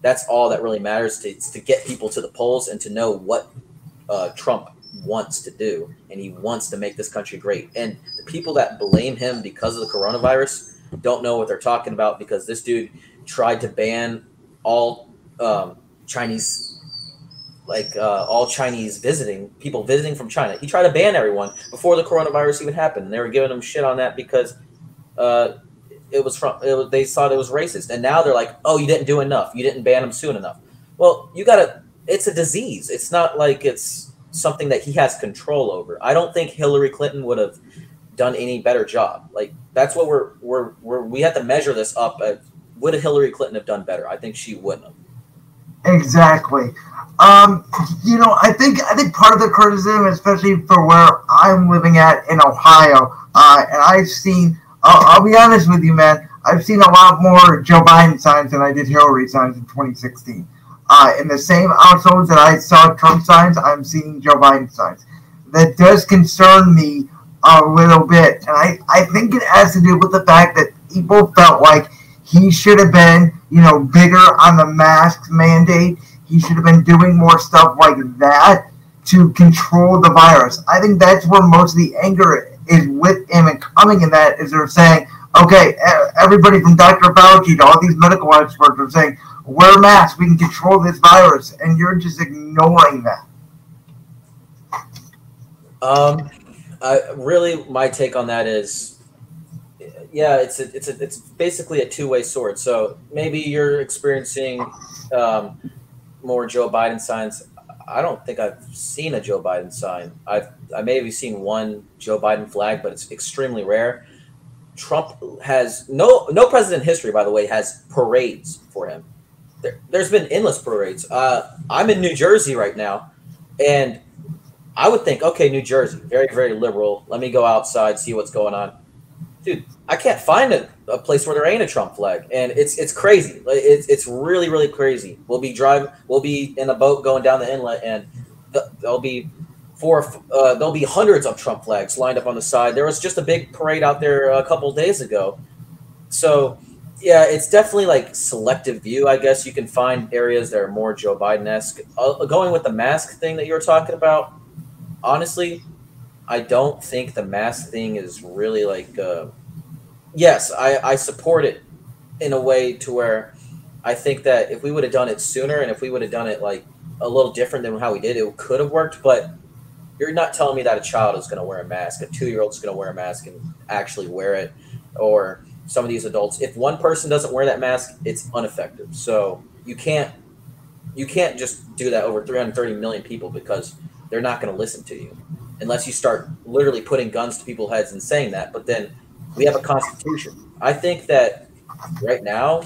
that's all that really matters to, to get people to the polls and to know what uh, Trump wants to do, and he wants to make this country great. And the people that blame him because of the coronavirus don't know what they're talking about because this dude tried to ban all um, Chinese, like uh, all Chinese visiting people visiting from China. He tried to ban everyone before the coronavirus even happened. And they were giving him shit on that because uh, it was from it was, they thought it was racist. And now they're like, oh, you didn't do enough. You didn't ban him soon enough. Well, you gotta. It's a disease. It's not like it's something that he has control over. I don't think Hillary Clinton would have done any better job. Like that's what we're we're, we're we have to measure this up. At, would Hillary Clinton have done better? I think she wouldn't have. Exactly. Um, you know, I think I think part of the criticism, especially for where I'm living at in Ohio, uh, and I've seen. I'll, I'll be honest with you, man. I've seen a lot more Joe Biden signs than I did Hillary signs in 2016. Uh, in the same households that I saw Trump signs, I'm seeing Joe Biden signs. That does concern me a little bit. And I, I think it has to do with the fact that people felt like he should have been, you know, bigger on the mask mandate. He should have been doing more stuff like that to control the virus. I think that's where most of the anger is with him and coming in that is they're saying, okay, everybody from Dr. Fauci to all these medical experts are saying, wear masks, we can control this virus, and you're just ignoring that. Um, uh, really, my take on that is, yeah, it's a, it's a, it's basically a two way sword. So maybe you're experiencing um, more Joe Biden signs. I don't think I've seen a Joe Biden sign. I've I may have seen one Joe Biden flag, but it's extremely rare. Trump has no no president in history, by the way, has parades for him. There, has been endless parades. Uh, I'm in New Jersey right now, and I would think, okay, New Jersey, very, very liberal. Let me go outside, see what's going on. dude, I can't find a, a place where there ain't a Trump flag, and it's it's crazy. It's it's really really crazy. We'll be driving, we'll be in a boat going down the inlet, and th- there'll be four, uh, there'll be hundreds of Trump flags lined up on the side. There was just a big parade out there a couple days ago, so yeah, it's definitely like selective view. I guess you can find areas that are more Joe Biden esque. Uh, going with the mask thing that you were talking about, honestly, I don't think the mask thing is really like. Uh, yes, I, I support it in a way to where I think that if we would have done it sooner and if we would have done it like a little different than how we did, it could have worked. But you're not telling me that a child is going to wear a mask, a two year old is going to wear a mask and actually wear it, or some of these adults. If one person doesn't wear that mask, it's ineffective. So you can't you can't just do that over 330 million people because they're not going to listen to you unless you start literally putting guns to people's heads and saying that. But then we have a constitution. I think that right now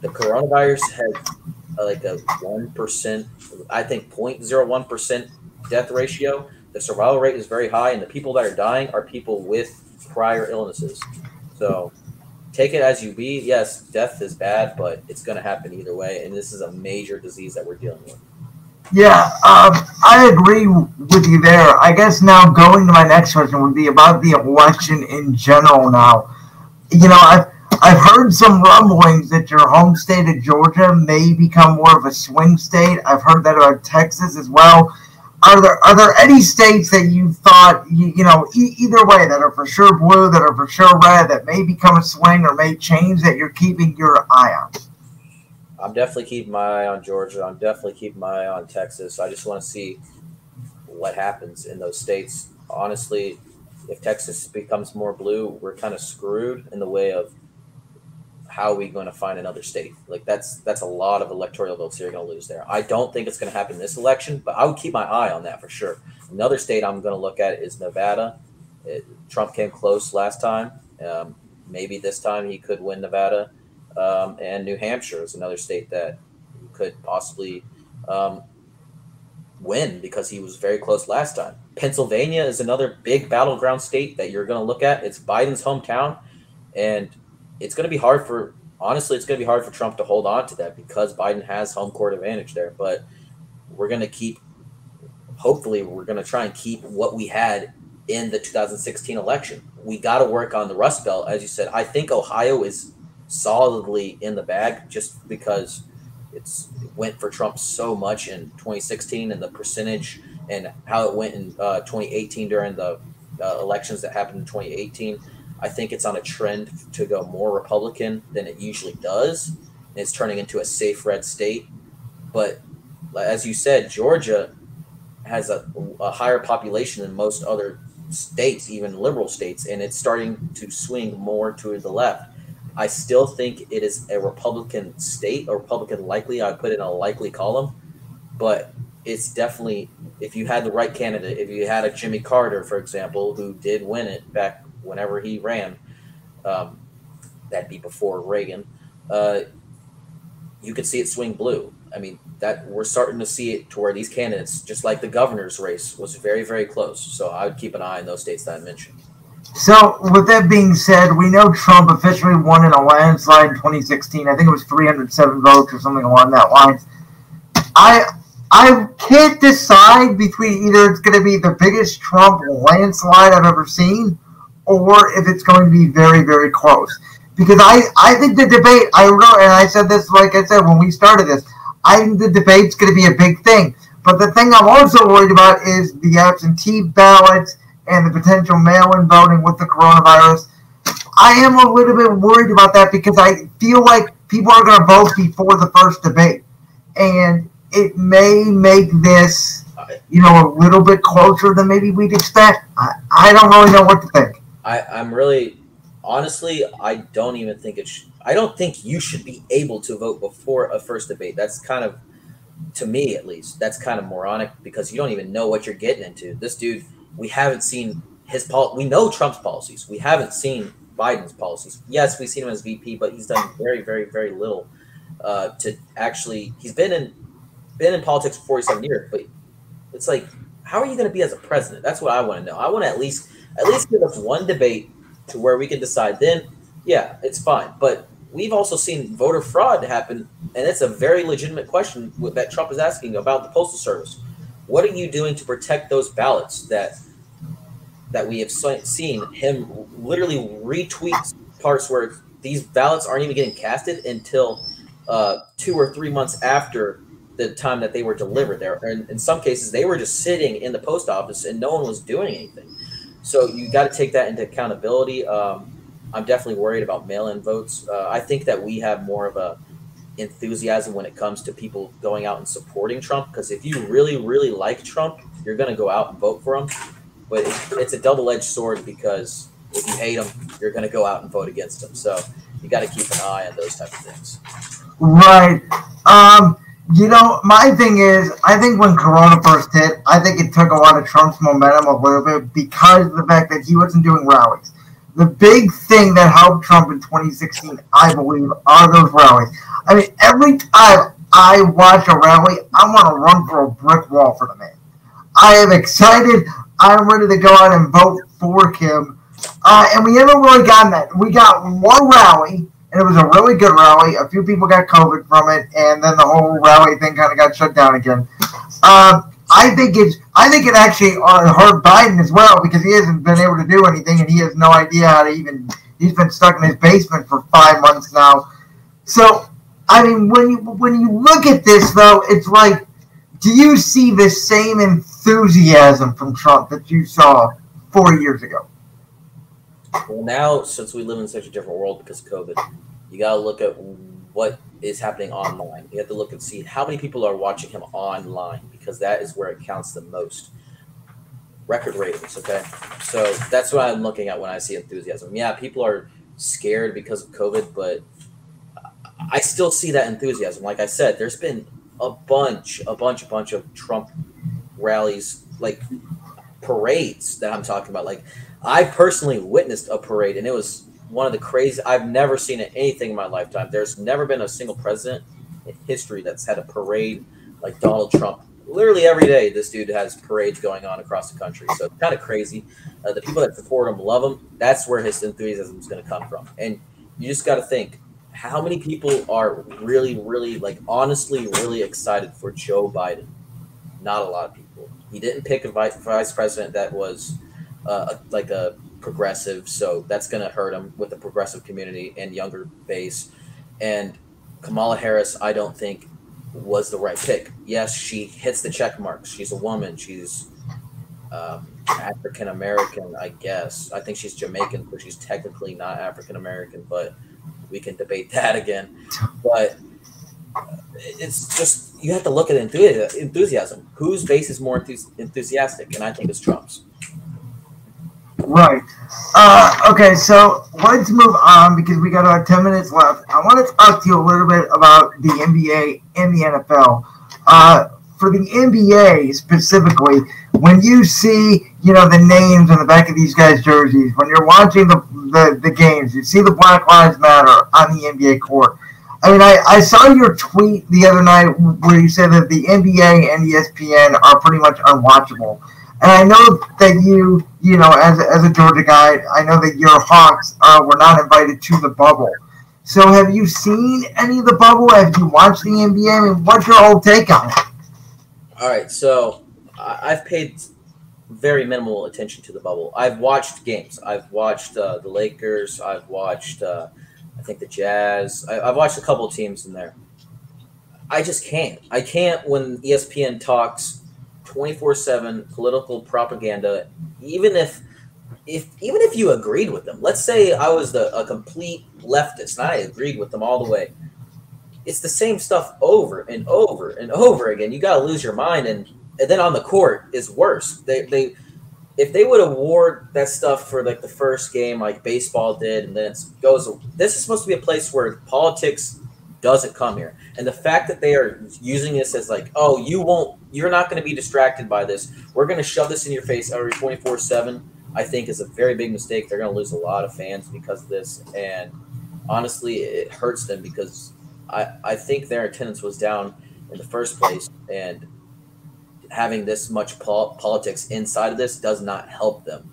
the coronavirus has uh, like a one percent, I think 0.01 percent death ratio. The survival rate is very high, and the people that are dying are people with prior illnesses. So take it as you be. Yes, death is bad, but it's going to happen either way, and this is a major disease that we're dealing with. Yeah, um, I agree with you there. I guess now going to my next question would be about the election in general. Now, you know, I've I've heard some rumblings that your home state of Georgia may become more of a swing state. I've heard that about Texas as well. Are there are there any states that you thought you, you know e- either way that are for sure blue, that are for sure red, that may become a swing or may change that you're keeping your eye on? I'm definitely keeping my eye on Georgia. I'm definitely keeping my eye on Texas. I just want to see what happens in those states. Honestly, if Texas becomes more blue, we're kind of screwed in the way of how are we going to find another state? Like that's that's a lot of electoral votes you're going to lose there. I don't think it's going to happen this election, but I would keep my eye on that for sure. Another state I'm going to look at is Nevada. It, Trump came close last time. Um, maybe this time he could win Nevada. Um, and New Hampshire is another state that could possibly um, win because he was very close last time. Pennsylvania is another big battleground state that you're going to look at. It's Biden's hometown, and it's going to be hard for honestly, it's going to be hard for Trump to hold on to that because Biden has home court advantage there. But we're going to keep, hopefully, we're going to try and keep what we had in the 2016 election. We got to work on the Rust Belt, as you said. I think Ohio is solidly in the bag just because it's it went for Trump so much in 2016 and the percentage and how it went in uh, 2018 during the uh, elections that happened in 2018. I think it's on a trend to go more Republican than it usually does. And it's turning into a safe red state. But as you said, Georgia has a, a higher population than most other states, even liberal states, and it's starting to swing more to the left. I still think it is a Republican state, or Republican likely. I put in a likely column, but it's definitely if you had the right candidate, if you had a Jimmy Carter, for example, who did win it back whenever he ran, um, that'd be before Reagan. Uh, you could see it swing blue. I mean, that we're starting to see it to where these candidates, just like the governor's race, was very, very close. So I would keep an eye on those states that I mentioned. So, with that being said, we know Trump officially won in a landslide in 2016. I think it was 307 votes or something along that line. I I can't decide between either it's going to be the biggest Trump landslide I've ever seen, or if it's going to be very, very close. Because I, I think the debate, I wrote, and I said this, like I said, when we started this, I think the debate's going to be a big thing. But the thing I'm also worried about is the absentee ballots and the potential mail-in voting with the coronavirus. I am a little bit worried about that because I feel like people are going to vote before the first debate, and it may make this, you know, a little bit closer than maybe we'd expect. I, I don't really know what to think. I, I'm really, honestly, I don't even think it. Sh- I don't think you should be able to vote before a first debate. That's kind of, to me at least, that's kind of moronic because you don't even know what you're getting into. This dude, we haven't seen his pol. We know Trump's policies. We haven't seen Biden's policies. Yes, we've seen him as VP, but he's done very, very, very little uh, to actually. He's been in been in politics for 47 years, but it's like, how are you going to be as a president? That's what I want to know. I want to at least at least give us one debate to where we can decide, then yeah, it's fine. But we've also seen voter fraud happen, and it's a very legitimate question that Trump is asking about the postal service. What are you doing to protect those ballots that that we have seen him literally retweet parts where these ballots aren't even getting casted until uh, two or three months after the time that they were delivered there. And in some cases, they were just sitting in the post office and no one was doing anything. So you got to take that into accountability. Um, I'm definitely worried about mail-in votes. Uh, I think that we have more of a enthusiasm when it comes to people going out and supporting Trump. Because if you really, really like Trump, you're going to go out and vote for him. But it's a double-edged sword because if you hate him, you're going to go out and vote against him. So you got to keep an eye on those type of things. Right. Um, you know, my thing is, I think when Corona first hit, I think it took a lot of Trump's momentum a little bit because of the fact that he wasn't doing rallies. The big thing that helped Trump in 2016, I believe, are those rallies. I mean, every time I watch a rally, I want to run for a brick wall for the man. I am excited. I'm ready to go out and vote for Kim. Uh, and we haven't really gotten that. We got one rally, and it was a really good rally. A few people got COVID from it, and then the whole rally thing kind of got shut down again. Uh, I think it's. I think it actually uh, hurt Biden as well because he hasn't been able to do anything, and he has no idea how to even. He's been stuck in his basement for five months now. So, I mean, when you when you look at this though, it's like, do you see the same enthusiasm from Trump that you saw four years ago? Well, now since we live in such a different world because of COVID, you got to look at what is happening online. You have to look and see how many people are watching him online because that is where it counts the most. Record ratings, okay? So that's what I'm looking at when I see enthusiasm. Yeah, people are scared because of COVID, but I still see that enthusiasm. Like I said, there's been a bunch, a bunch, a bunch of Trump rallies, like parades that I'm talking about. Like I personally witnessed a parade, and it was one of the crazy. I've never seen anything in my lifetime. There's never been a single president in history that's had a parade like Donald Trump. Literally every day, this dude has parades going on across the country. So kind of crazy. Uh, the people that support him love him. That's where his enthusiasm is going to come from. And you just got to think how many people are really, really, like, honestly, really excited for Joe Biden? Not a lot of people. He didn't pick a vice president that was uh, like a progressive, so that's going to hurt him with the progressive community and younger base. And Kamala Harris, I don't think was the right pick. Yes, she hits the check marks. She's a woman. She's um, African American, I guess. I think she's Jamaican, but she's technically not African American. But we can debate that again. But it's just you have to look at enthusiasm. Whose base is more enthusiastic? And I think it's Trump's. Right. Uh, okay, so let's move on because we got about 10 minutes left. I want to talk to you a little bit about the NBA and the NFL. Uh, for the NBA specifically, when you see, you know, the names on the back of these guys' jerseys, when you're watching the, the, the games, you see the Black Lives Matter on the NBA court. I mean, I, I saw your tweet the other night where you said that the NBA and ESPN are pretty much unwatchable. And I know that you, you know, as, as a Georgia guy, I know that your Hawks uh, were not invited to the bubble. So have you seen any of the bubble? Have you watched the NBA? I mean, what's your whole take on it? All right, so I've paid very minimal attention to the bubble. I've watched games. I've watched uh, the Lakers. I've watched, uh, I think, the Jazz. I, I've watched a couple teams in there. I just can't. I can't when ESPN talks 24/7 political propaganda even if if even if you agreed with them let's say i was the, a complete leftist and i agreed with them all the way it's the same stuff over and over and over again you got to lose your mind and and then on the court is worse they they if they would award that stuff for like the first game like baseball did and then it goes this is supposed to be a place where politics doesn't come here. And the fact that they are using this as like, oh, you won't, you're not going to be distracted by this. We're going to shove this in your face every 24 7, I think is a very big mistake. They're going to lose a lot of fans because of this. And honestly, it hurts them because I, I think their attendance was down in the first place. And having this much pol- politics inside of this does not help them.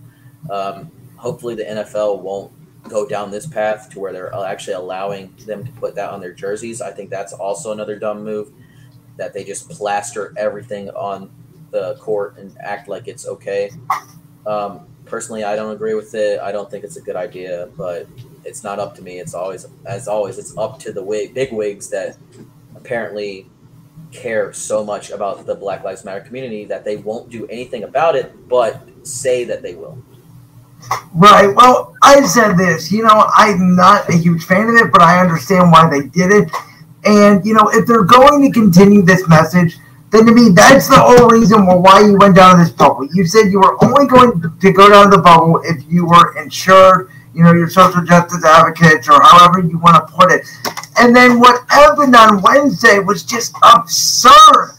Um, hopefully the NFL won't go down this path to where they're actually allowing them to put that on their jerseys. I think that's also another dumb move that they just plaster everything on the court and act like it's okay. Um, personally, I don't agree with it. I don't think it's a good idea, but it's not up to me. It's always, as always, it's up to the wig, big wigs that apparently care so much about the Black Lives Matter community that they won't do anything about it, but say that they will. Right. Well, I said this. You know, I'm not a huge fan of it, but I understand why they did it. And you know, if they're going to continue this message, then to me, that's the whole reason why you went down this bubble. You said you were only going to go down the bubble if you were insured, you know, your social justice advocates or however you want to put it. And then what happened on Wednesday was just absurd.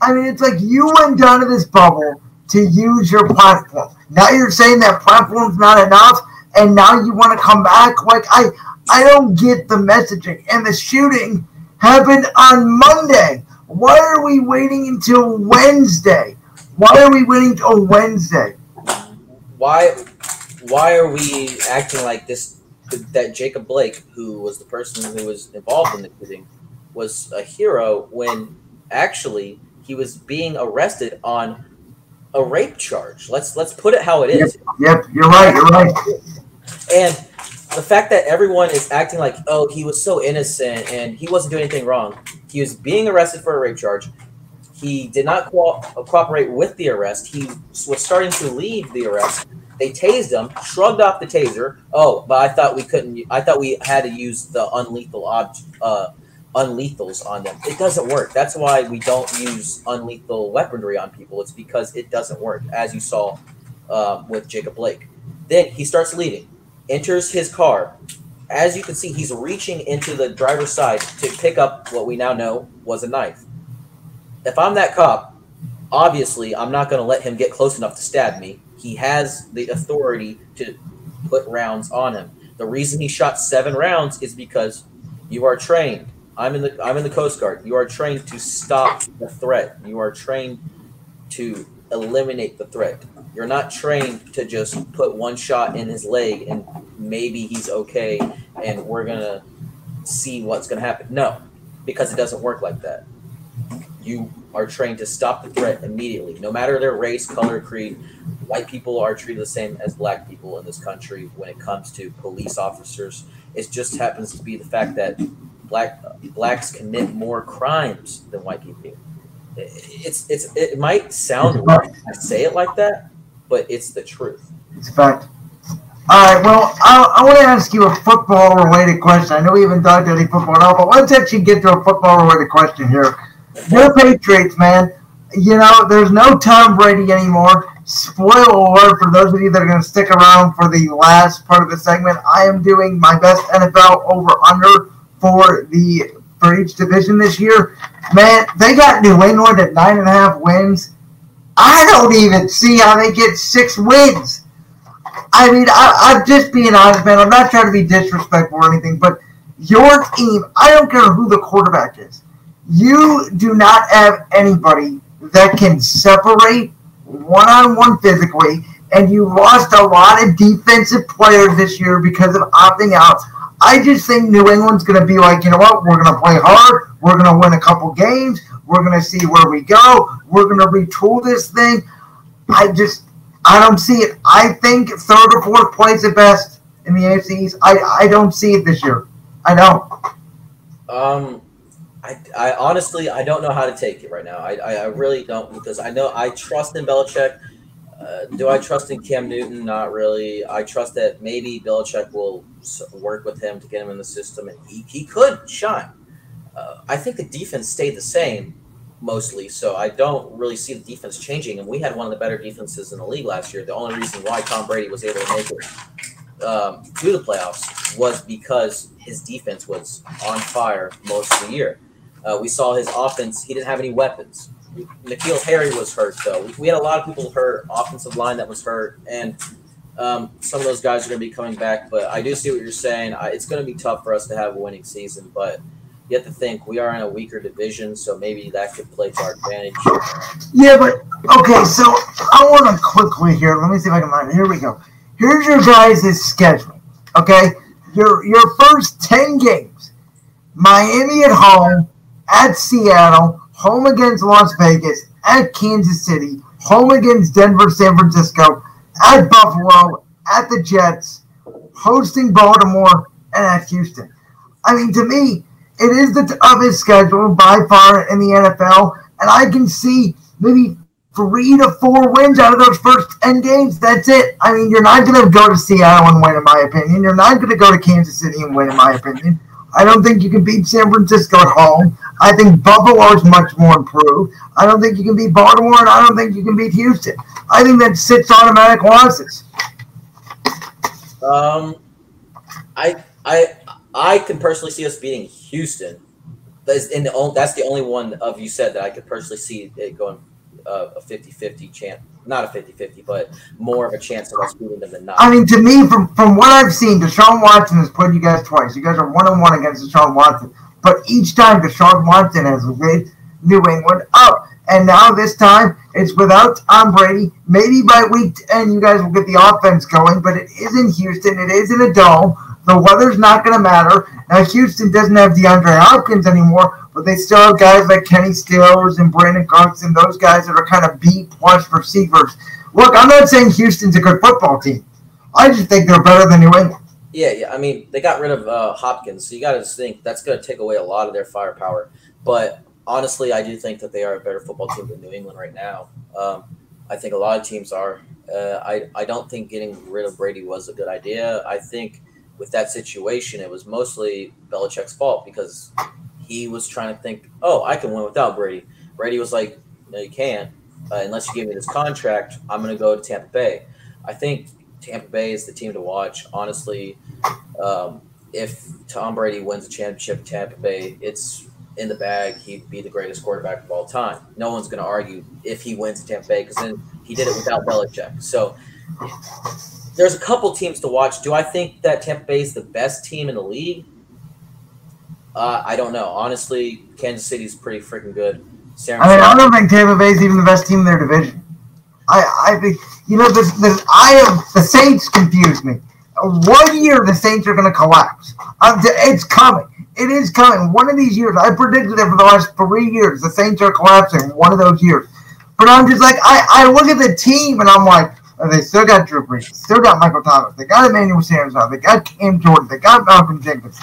I mean, it's like you went down to this bubble to use your platform. Now you're saying that platform's not enough, and now you want to come back. Like I, I don't get the messaging. And the shooting happened on Monday. Why are we waiting until Wednesday? Why are we waiting until Wednesday? Why, why are we acting like this? That Jacob Blake, who was the person who was involved in the shooting, was a hero when actually he was being arrested on a rape charge. Let's let's put it how it is. Yep, yep you're right. You're right. And the fact that everyone is acting like, oh, he was so innocent and he wasn't doing anything wrong. He was being arrested for a rape charge. He did not co- cooperate with the arrest. He was starting to leave the arrest. They tased him, shrugged off the taser. Oh, but I thought we couldn't. I thought we had to use the unlethal uh, unlethals on them. It doesn't work. That's why we don't use unlethal weaponry on people. It's because it doesn't work, as you saw uh, with Jacob Blake. Then he starts leading, enters his car. As you can see, he's reaching into the driver's side to pick up what we now know was a knife. If I'm that cop, obviously I'm not going to let him get close enough to stab me. He has the authority to put rounds on him. The reason he shot seven rounds is because you are trained I'm in the I'm in the Coast Guard. You are trained to stop the threat. You are trained to eliminate the threat. You're not trained to just put one shot in his leg and maybe he's okay and we're gonna see what's gonna happen. No, because it doesn't work like that. You are trained to stop the threat immediately, no matter their race, color, creed. White people are treated the same as black people in this country when it comes to police officers. It just happens to be the fact that black blacks commit more crimes than white people. It's it's it might sound wrong to say it like that, but it's the truth. It's a fact. All right. Well, I, I want to ask you a football related question. I know we haven't talked any football at all, but let's actually get to a football related question here. Your Patriots, man. You know, there's no Tom Brady anymore. Spoiler alert for those of you that are going to stick around for the last part of the segment. I am doing my best NFL over under for the for each division this year. Man, they got New England at nine and a half wins. I don't even see how they get six wins. I mean, I, am just being honest, man. I'm not trying to be disrespectful or anything, but your team, I don't care who the quarterback is, you do not have anybody that can separate one on one physically, and you lost a lot of defensive players this year because of opting out. I just think New England's going to be like, you know what? We're going to play hard. We're going to win a couple games. We're going to see where we go. We're going to retool this thing. I just, I don't see it. I think third or fourth place at best in the AFCs. I, I don't see it this year. I don't. Um, I, I honestly, I don't know how to take it right now. I, I, I really don't because I know I trust in Belichick. Uh, do I trust in Cam Newton? Not really. I trust that maybe Belichick will work with him to get him in the system, and he, he could shine. Uh, I think the defense stayed the same mostly, so I don't really see the defense changing. And we had one of the better defenses in the league last year. The only reason why Tom Brady was able to make it um, to the playoffs was because his defense was on fire most of the year. Uh, we saw his offense; he didn't have any weapons. N'Keal Harry was hurt though. We had a lot of people hurt, offensive line that was hurt, and um, some of those guys are going to be coming back. But I do see what you're saying. I, it's going to be tough for us to have a winning season, but you have to think we are in a weaker division, so maybe that could play to our advantage. Yeah, but okay. So I want to quickly here. Let me see if I can find it. Here we go. Here's your guys' schedule. Okay, your your first ten games: Miami at home, at Seattle, home against Las Vegas, at Kansas City, home against Denver, San Francisco, at Buffalo, at the Jets, hosting Baltimore, and at Houston. I mean, to me, it is the toughest schedule by far in the NFL, and I can see maybe three to four wins out of those first 10 games. That's it. I mean, you're not going to go to Seattle and win, in my opinion. You're not going to go to Kansas City and win, in my opinion. I don't think you can beat San Francisco at home. I think Buffalo is much more improved. I don't think you can beat Baltimore, and I don't think you can beat Houston. I think that six automatic losses. Um, I I I can personally see us beating Houston. That's in the only, that's the only one of you said that I could personally see it going a 50-50 chance. Not a 50-50, but more of a chance of us beating them than not. I mean, to me, from from what I've seen, Deshaun Watson has played you guys twice. You guys are one on one against Deshaun Watson, but each time Deshaun Watson has led New England up. And now this time it's without Tom Brady. Maybe by week 10 you guys will get the offense going, but it is in Houston. It is in a dome. The weather's not going to matter. Now Houston doesn't have DeAndre Hopkins anymore, but they still have guys like Kenny Stills and Brandin Cooks and those guys that are kind of B plus receivers. Look, I'm not saying Houston's a good football team. I just think they're better than New England. Yeah, yeah. I mean, they got rid of uh, Hopkins, so you got to think that's going to take away a lot of their firepower. But honestly, I do think that they are a better football team than New England right now. Um, I think a lot of teams are. Uh, I I don't think getting rid of Brady was a good idea. I think with that situation, it was mostly Belichick's fault because he was trying to think, oh, I can win without Brady. Brady was like, no, you can't. Uh, unless you give me this contract, I'm going to go to Tampa Bay. I think Tampa Bay is the team to watch. Honestly, um, if Tom Brady wins a championship Tampa Bay, it's in the bag. He'd be the greatest quarterback of all time. No one's going to argue if he wins in Tampa Bay because then he did it without Belichick. So there's a couple teams to watch. Do I think that Tampa Bay is the best team in the league? Uh, I don't know. Honestly, Kansas City's pretty freaking good. San I mean, I don't think Tampa Bay is even the best team in their division. I, I think you know the, the I have the Saints confuse me. One year the Saints are going to collapse. It's coming. It is coming. One of these years, I predicted it for the last three years. The Saints are collapsing. One of those years. But I'm just like, I, I look at the team and I'm like, oh, they still got Drew Brees, still got Michael Thomas, they got Emmanuel Sanders, they got Cam Jordan, they got Malcolm Jenkins.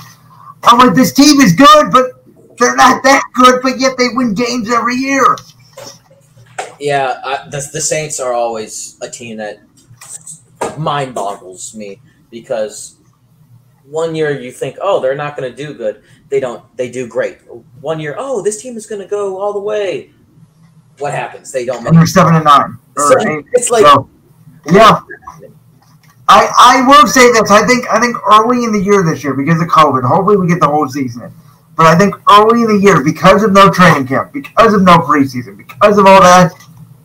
I'm like, this team is good, but they're not that good, but yet they win games every year. Yeah, I, the, the Saints are always a team that mind boggles me because one year you think, oh, they're not going to do good. They don't. They do great. One year, oh, this team is going to go all the way. What happens? They don't. And they're seven and nine. So it's like, so, yeah. I, I will say this. I think I think early in the year this year because of COVID. Hopefully we get the whole season in. But I think early in the year because of no training camp, because of no preseason, because of all that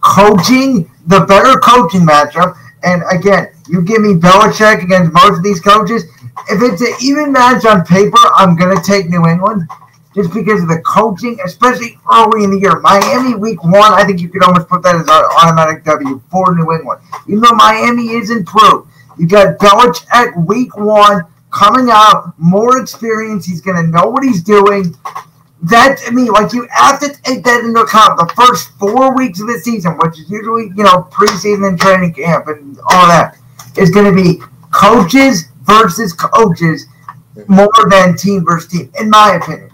coaching, the better coaching matchup. And again, you give me Belichick against most of these coaches if it's an even match on paper, I'm going to take New England just because of the coaching, especially early in the year. Miami week one, I think you could almost put that as an automatic W for New England. Even though Miami is improved, you got Belichick week one coming out, more experience. He's going to know what he's doing. That to me, like you have to take that into account. The first four weeks of the season, which is usually you know preseason and training camp and all that, is going to be coaches versus coaches more than team versus team, in my opinion.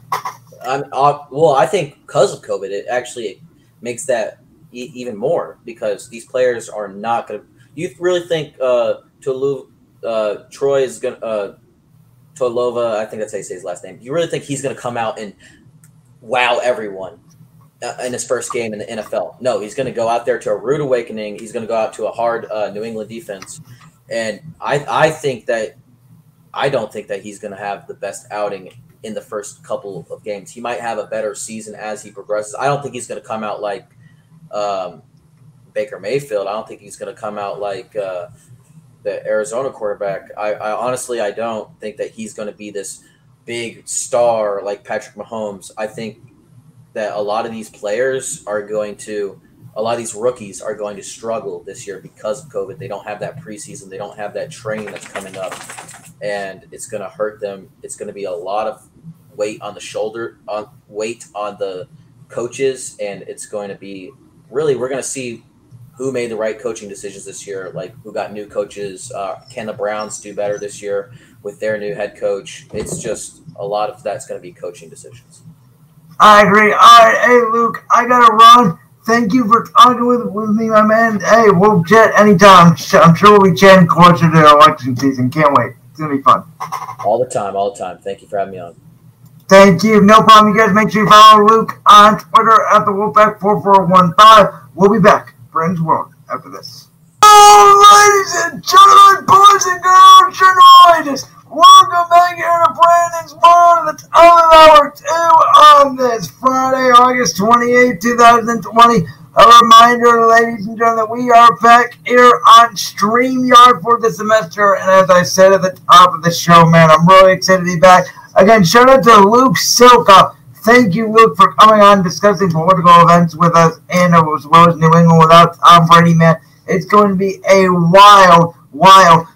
I'm, uh, well, I think because of COVID, it actually makes that e- even more because these players are not going to. You really think uh, Tolu, uh, Troy is going to. Uh, Tolova, I think that's how you say his last name. You really think he's going to come out and wow everyone uh, in his first game in the NFL? No, he's going to go out there to a rude awakening. He's going to go out to a hard uh, New England defense, and I I think that I don't think that he's going to have the best outing in the first couple of games. He might have a better season as he progresses. I don't think he's going to come out like um, Baker Mayfield. I don't think he's going to come out like uh, the Arizona quarterback. I, I, honestly, I don't think that he's going to be this big star like Patrick Mahomes. I think that a lot of these players are going to a lot of these rookies are going to struggle this year because of COVID. They don't have that preseason. They don't have that training that's coming up, and it's going to hurt them. It's going to be a lot of weight on the shoulder, on weight on the coaches, and it's going to be really we're going to see who made the right coaching decisions this year. Like who got new coaches? Uh, can the Browns do better this year with their new head coach? It's just a lot of that's going to be coaching decisions. I agree. All right, hey Luke, I gotta run. Thank you for talking with, with me, my man. Hey, we'll chat anytime. I'm sure we'll be chatting closer to the election season. Can't wait. It's gonna be fun. All the time, all the time. Thank you for having me on. Thank you. No problem. You guys make sure you follow Luke on Twitter at the Wolfpack4415. We'll be back. Friends World after this. Oh, ladies and gentlemen, boys and girls, journalists, welcome back here to Brandon's World at the hour two on this Friday, August 28, 2020. A reminder, ladies and gentlemen, that we are back here on StreamYard for the semester. And as I said at the top of the show, man, I'm really excited to be back. Again, shout out to Luke Silka. Thank you, Luke, for coming on discussing political events with us and as well as New England without Tom Brady, man. It's going to be a wild, wild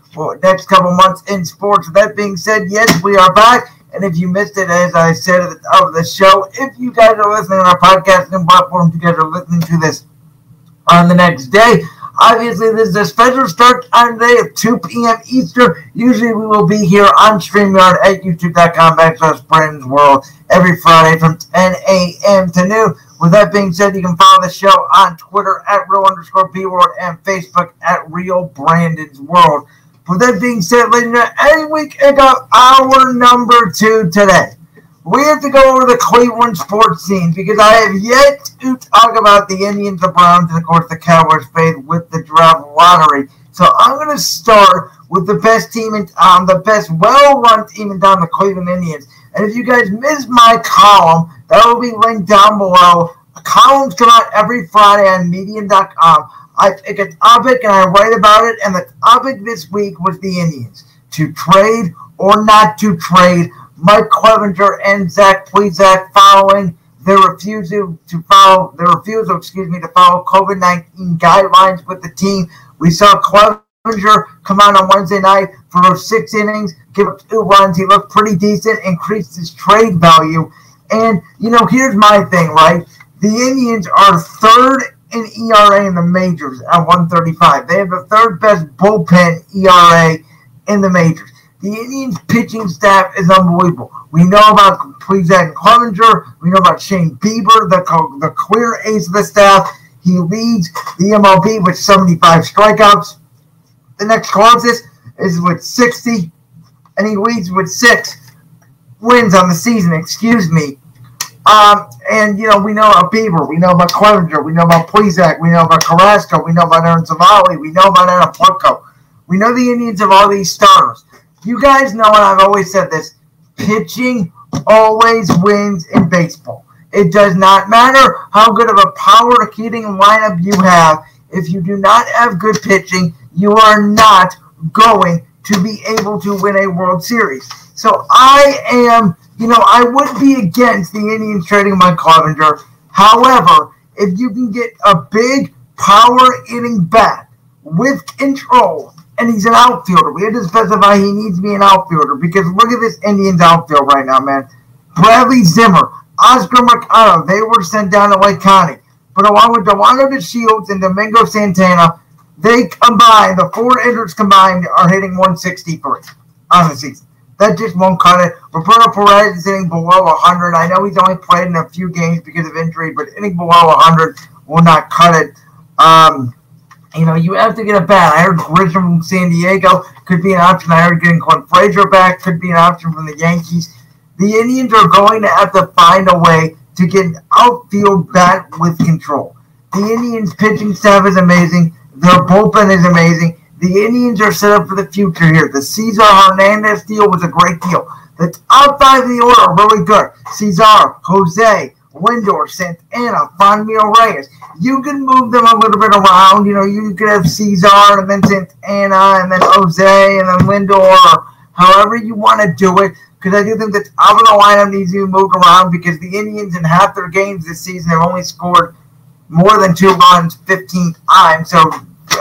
next couple months in sports. That being said, yes, we are back. And if you missed it, as I said at the top of the show, if you guys are listening on our podcasting platform, you guys are listening to this on the next day, Obviously, this is special start time today at 2 p.m. Eastern. Usually, we will be here on StreamYard at youtube.com backslash Brandon's World every Friday from 10 a.m. to noon. With that being said, you can follow the show on Twitter at real underscore B World and Facebook at Real Brandon's World. With that being said, ladies and gentlemen, I got our number two today we have to go over the Cleveland sports scene because I have yet to talk about the Indians, the Browns, and of course the Cowboys fade with the draft lottery. So I'm going to start with the best team town, um, the best well-run team in the Cleveland Indians. And if you guys missed my column, that will be linked down below. Columns come out every Friday on Medium.com. I pick a topic and I write about it, and the topic this week was the Indians. To trade or not to trade Mike Clevinger and Zach Plesac following their refusal to follow their refusal, excuse me, to follow COVID nineteen guidelines with the team. We saw Clevinger come out on Wednesday night for six innings, give up two runs. He looked pretty decent, increased his trade value. And you know, here's my thing, right? The Indians are third in ERA in the majors at 135. They have the third best bullpen ERA in the majors. The Indians pitching staff is unbelievable. We know about Plesac Clevinger. We know about Shane Bieber, the, the clear ace of the staff. He leads the MLB with 75 strikeouts. The next closest is with 60, and he leads with six wins on the season, excuse me. Um, and, you know, we know about Bieber. We know about Clevinger. We know about Plesac. We know about Carrasco. We know about Aaron. We know about Anna We know the Indians have all these stars. You guys know, and I've always said this pitching always wins in baseball. It does not matter how good of a power hitting lineup you have. If you do not have good pitching, you are not going to be able to win a World Series. So I am, you know, I would be against the Indians trading Mike Clevinger. However, if you can get a big power hitting bat with control and he's an outfielder. We had to specify he needs to be an outfielder because look at this Indians outfield right now, man. Bradley Zimmer, Oscar Mercado, they were sent down to Lake County. But along with Delino DeShields and Domingo Santana, they combined, the four hitters combined, are hitting 163 on the season. That just won't cut it. Roberto Perez is hitting below 100. I know he's only played in a few games because of injury, but hitting below 100 will not cut it. Um, you know, you have to get a bat. I heard Grisham from San Diego could be an option. I heard getting Clint Frazier back could be an option from the Yankees. The Indians are going to have to find a way to get an outfield bat with control. The Indians pitching staff is amazing. Their bullpen is amazing. The Indians are set up for the future here. The Cesar Hernandez deal was a great deal. The top five of the order are really good. Cesar, Jose, Lindor, Santana, Franmil Reyes. You can move them a little bit around. You know, you could have Cesar and then Santana and then Jose and then Lindor, or however you want to do it. Because I do think that top of the lineup needs to be moved around because the Indians in half their games this season have only scored more than two runs 15 times. So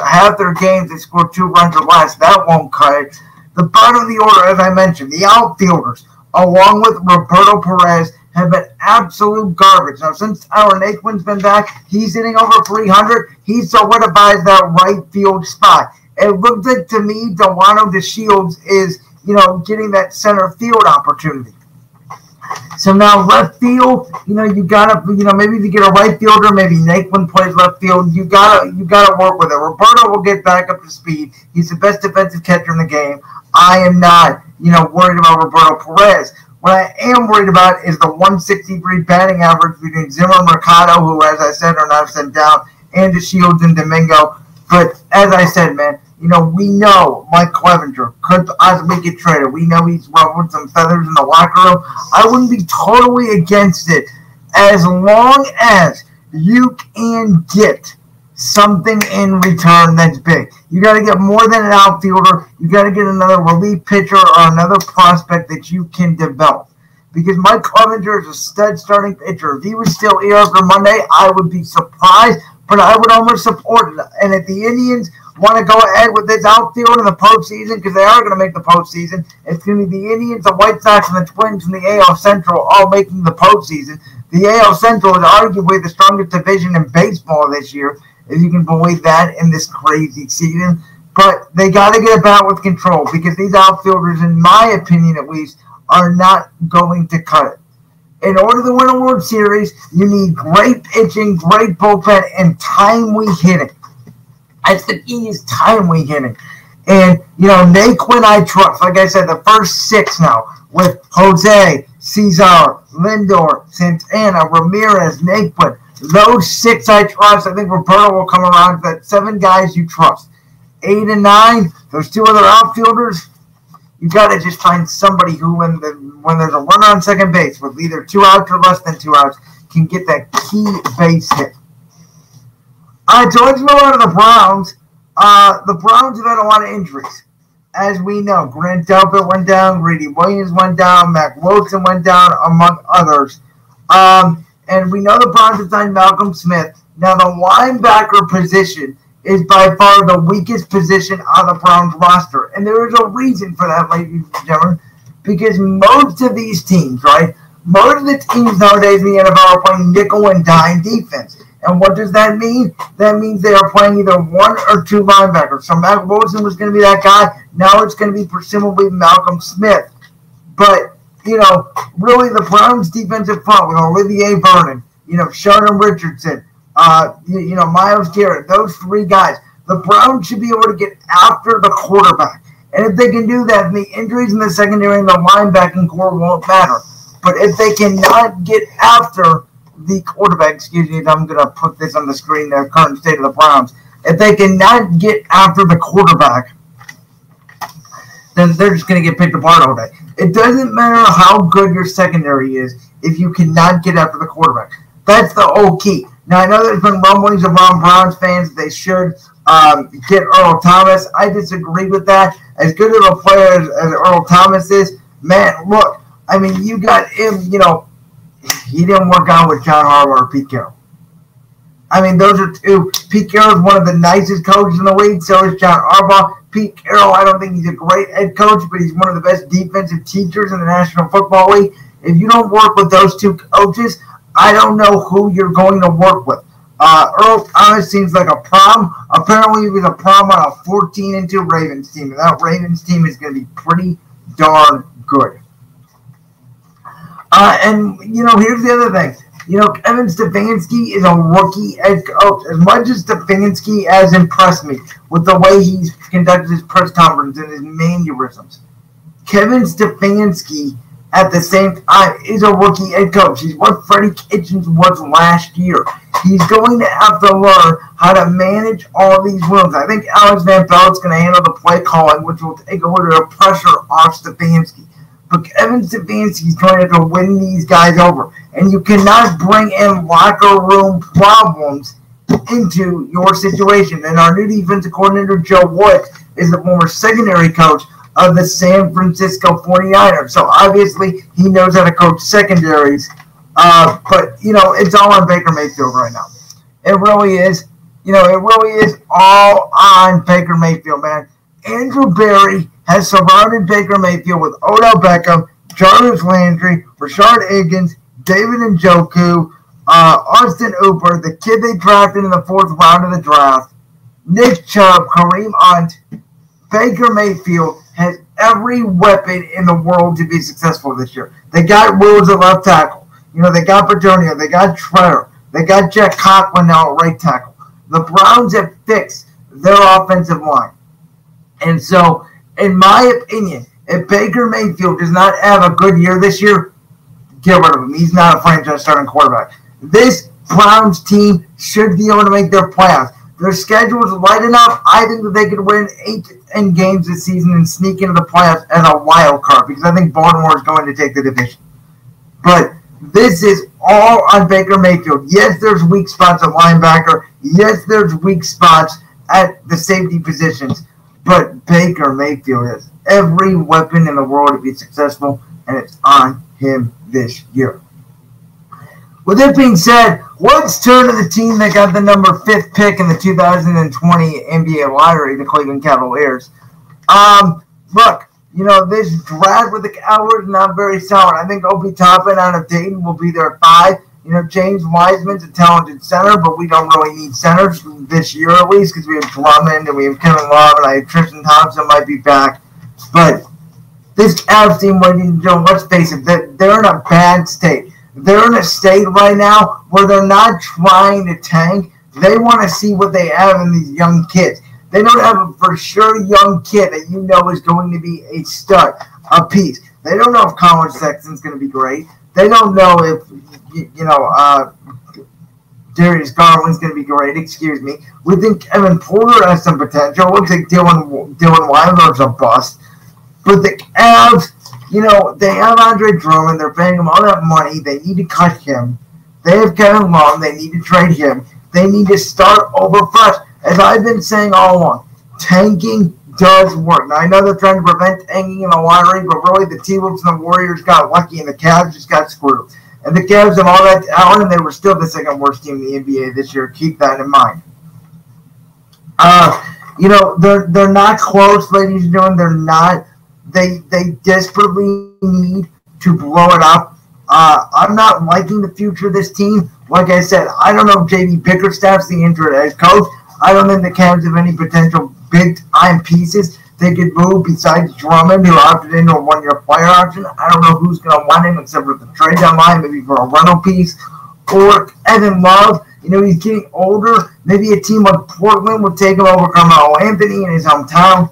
half their games they scored two runs or less. That won't cut it. The bottom of the order, as I mentioned, the outfielders, along with Roberto Perez, have been absolute garbage. Now, since Tyler Naquin's been back, he's hitting over 300. He's solidified that right field spot. It looks like to me, Delino DeShields is, you know, getting that center field opportunity. So now left field, you know, you gotta, you know, maybe you get a right fielder, maybe Naquin plays left field. You gotta, you gotta work with it. Roberto will get back up to speed. He's the best defensive catcher in the game. I am not, you know, worried about Roberto Perez. What I am worried about is the 163 batting average between Zimmer Mercado, who, as I said, are not sent down, and DeShields and Domingo. But as I said, man, you know, we know Mike Clevinger could possibly get traded. We know he's ruffled some feathers in the locker room. I wouldn't be totally against it as long as you can get something in return that's big. You got to get more than an outfielder. You got to get another relief pitcher or another prospect that you can develop. Because Mike Clevinger is a stud starting pitcher. If he was still here after Monday, I would be surprised, but I would almost support it. And if the Indians want to go ahead with this outfield in the postseason, because they are going to make the postseason, it's going to be the Indians, the White Sox, and the Twins from the AL Central all making the postseason. The AL Central is arguably the strongest division in baseball this year you can believe that in this crazy season. But they got to get about with control because these outfielders, in my opinion at least, are not going to cut it. In order to win a World Series, you need great pitching, great bullpen, and timely hitting. That's the key is timely hitting. And, you know, Naquin I trust. Like I said, the first six now with Jose, Cesar, Lindor, Santana, Ramirez, Naquin. Those six I trust. I think Roberto will come around. That seven guys you trust. Eight and nine, those two other outfielders, you got to just find somebody who, when the when there's a runner on second base with either two outs or less than two outs, can get that key base hit. All right, so let's move on to the Browns. Uh, the Browns have had a lot of injuries. As we know, Grant Delpit went down, Greedy Williams went down, Mack Wilson went down, among others. Um, and we know the have signed Malcolm Smith. Now, the linebacker position is by far the weakest position on the Browns roster. And there is a reason for that, ladies and gentlemen, because most of these teams, right, most of the teams nowadays in the NFL are playing nickel and dime defense. And what does that mean? That means they are playing either one or two linebackers. So Mack Wilson was going to be that guy. Now it's going to be presumably Malcolm Smith. But you know, really the Browns' defensive front with Olivier Vernon, you know, Sheldon Richardson, uh, you, you know, Myles Garrett, those three guys. The Browns should be able to get after the quarterback. And if they can do that, the injuries in the secondary and the linebacking corps won't matter. But if they cannot get after the quarterback, excuse me, I'm going to put this on the screen, the current state of the Browns. If they cannot get after the quarterback, then they're just going to get picked apart all day. It doesn't matter how good your secondary is if you cannot get after the quarterback. That's the whole key. Now, I know there's been rumblings around Browns fans that they should um, get Earl Thomas. I disagree with that. As good of a player as, as Earl Thomas is, man, look, I mean, you got him, you know, he didn't work out with John Harbaugh or Pete Carroll. I mean, those are two. Pete Carroll is one of the nicest coaches in the league. So is John Harbaugh. Pete Carroll, I don't think he's a great head coach, but he's one of the best defensive teachers in the National Football League. If you don't work with those two coaches, I don't know who you're going to work with. Uh, Earl Thomas seems like a prom. Apparently, he was a prom on a 14 and 2 Ravens team. And that Ravens team is going to be pretty darn good. Uh, and, you know, here's the other thing. You know, Kevin Stefanski is a rookie head coach. As much as Stefanski has impressed me with the way he's conducted his press conference and his mannerisms, Kevin Stefanski at the same time is a rookie head coach. He's what Freddie Kitchens was last year. He's going to have to learn how to manage all these rooms. I think Alex Van Pelt's going to handle the play calling, which will take a little bit of pressure off Stefanski. But Kevin Stefanski is going to win these guys over. And you cannot bring in locker room problems into your situation. And our new defensive coordinator, Joe Wood, is the former secondary coach of the San Francisco 49ers. So obviously he knows how to coach secondaries. Uh, but, you know, it's all on Baker Mayfield right now. It really is. You know, it really is all on Baker Mayfield, man. Andrew Berry has surrounded Baker Mayfield with Odell Beckham, Jarvis Landry, Rashard Higgins, David Njoku, uh, Austin Hooper, the kid they drafted in the fourth round of the draft, Nick Chubb, Kareem Hunt, Baker Mayfield has every weapon in the world to be successful this year. They got Wills at left tackle. You know, they got Bitonio, they got Tretter, they got Jack Conklin now at right tackle. The Browns have fixed their offensive line. And so, in my opinion, if Baker Mayfield does not have a good year this year, get rid of him. He's not a franchise starting quarterback. This Browns team should be able to make their playoffs. Their schedule is light enough. I think that they could win eight ten games this season and sneak into the playoffs as a wild card because I think Baltimore is going to take the division. But this is all on Baker Mayfield. Yes, there's weak spots at linebacker. Yes, there's weak spots at the safety positions. But Baker Mayfield has every weapon in the world to be successful, and it's on him this year. With that being said, let's turn to the team that got the number fifth pick in the 2020 NBA lottery, the Cleveland Cavaliers. Um, look, you know, this draft with the Cowboys not very solid. I think Obi Toppin out of Dayton will be at five. You know, James Wiseman's a talented center, but we don't really need centers this year at least because we have Drummond and we have Kevin Love and I have Tristan Thompson might be back. But this Cavs team, you know, let's face it, they're, they're in a bad state. They're in a state right now where they're not trying to tank. They want to see what they have in these young kids. They don't have a for sure young kid that you know is going to be a stud, a piece. They don't know if Collin Sexton's going to be great. They don't know if you know uh, Darius Garland's going to be great. Excuse me. We think Kevin Porter has some potential. Looks like Dylan Dylan Windler's a bust. But the Cavs, you know, they have Andre Drummond. They're paying him all that money. They need to cut him. They have Kevin Love. They need to trade him. They need to start over fresh. As I've been saying all along, tanking does work. Now, I know they're trying to prevent tanking in the lottery, but really the T-Wolves and the Warriors got lucky and the Cavs just got screwed. And the Cavs have all that and they were still the second worst team in the NBA this year. Keep that in mind. Uh, you know, they're they're not close, ladies and gentlemen. They're not. They they desperately need to blow it up. Uh, I'm not liking the future of this team. Like I said, I don't know if JD Bickerstaff's the interim head coach. I don't think the Cavs have any potential big time pieces they could move besides Drummond, who opted into a one year player option. I don't know who's going to want him except for the trade deadline, maybe for a rental piece. Or Kevin Love, you know, he's getting older. Maybe a team like Portland will take him over Carmelo Anthony in his hometown.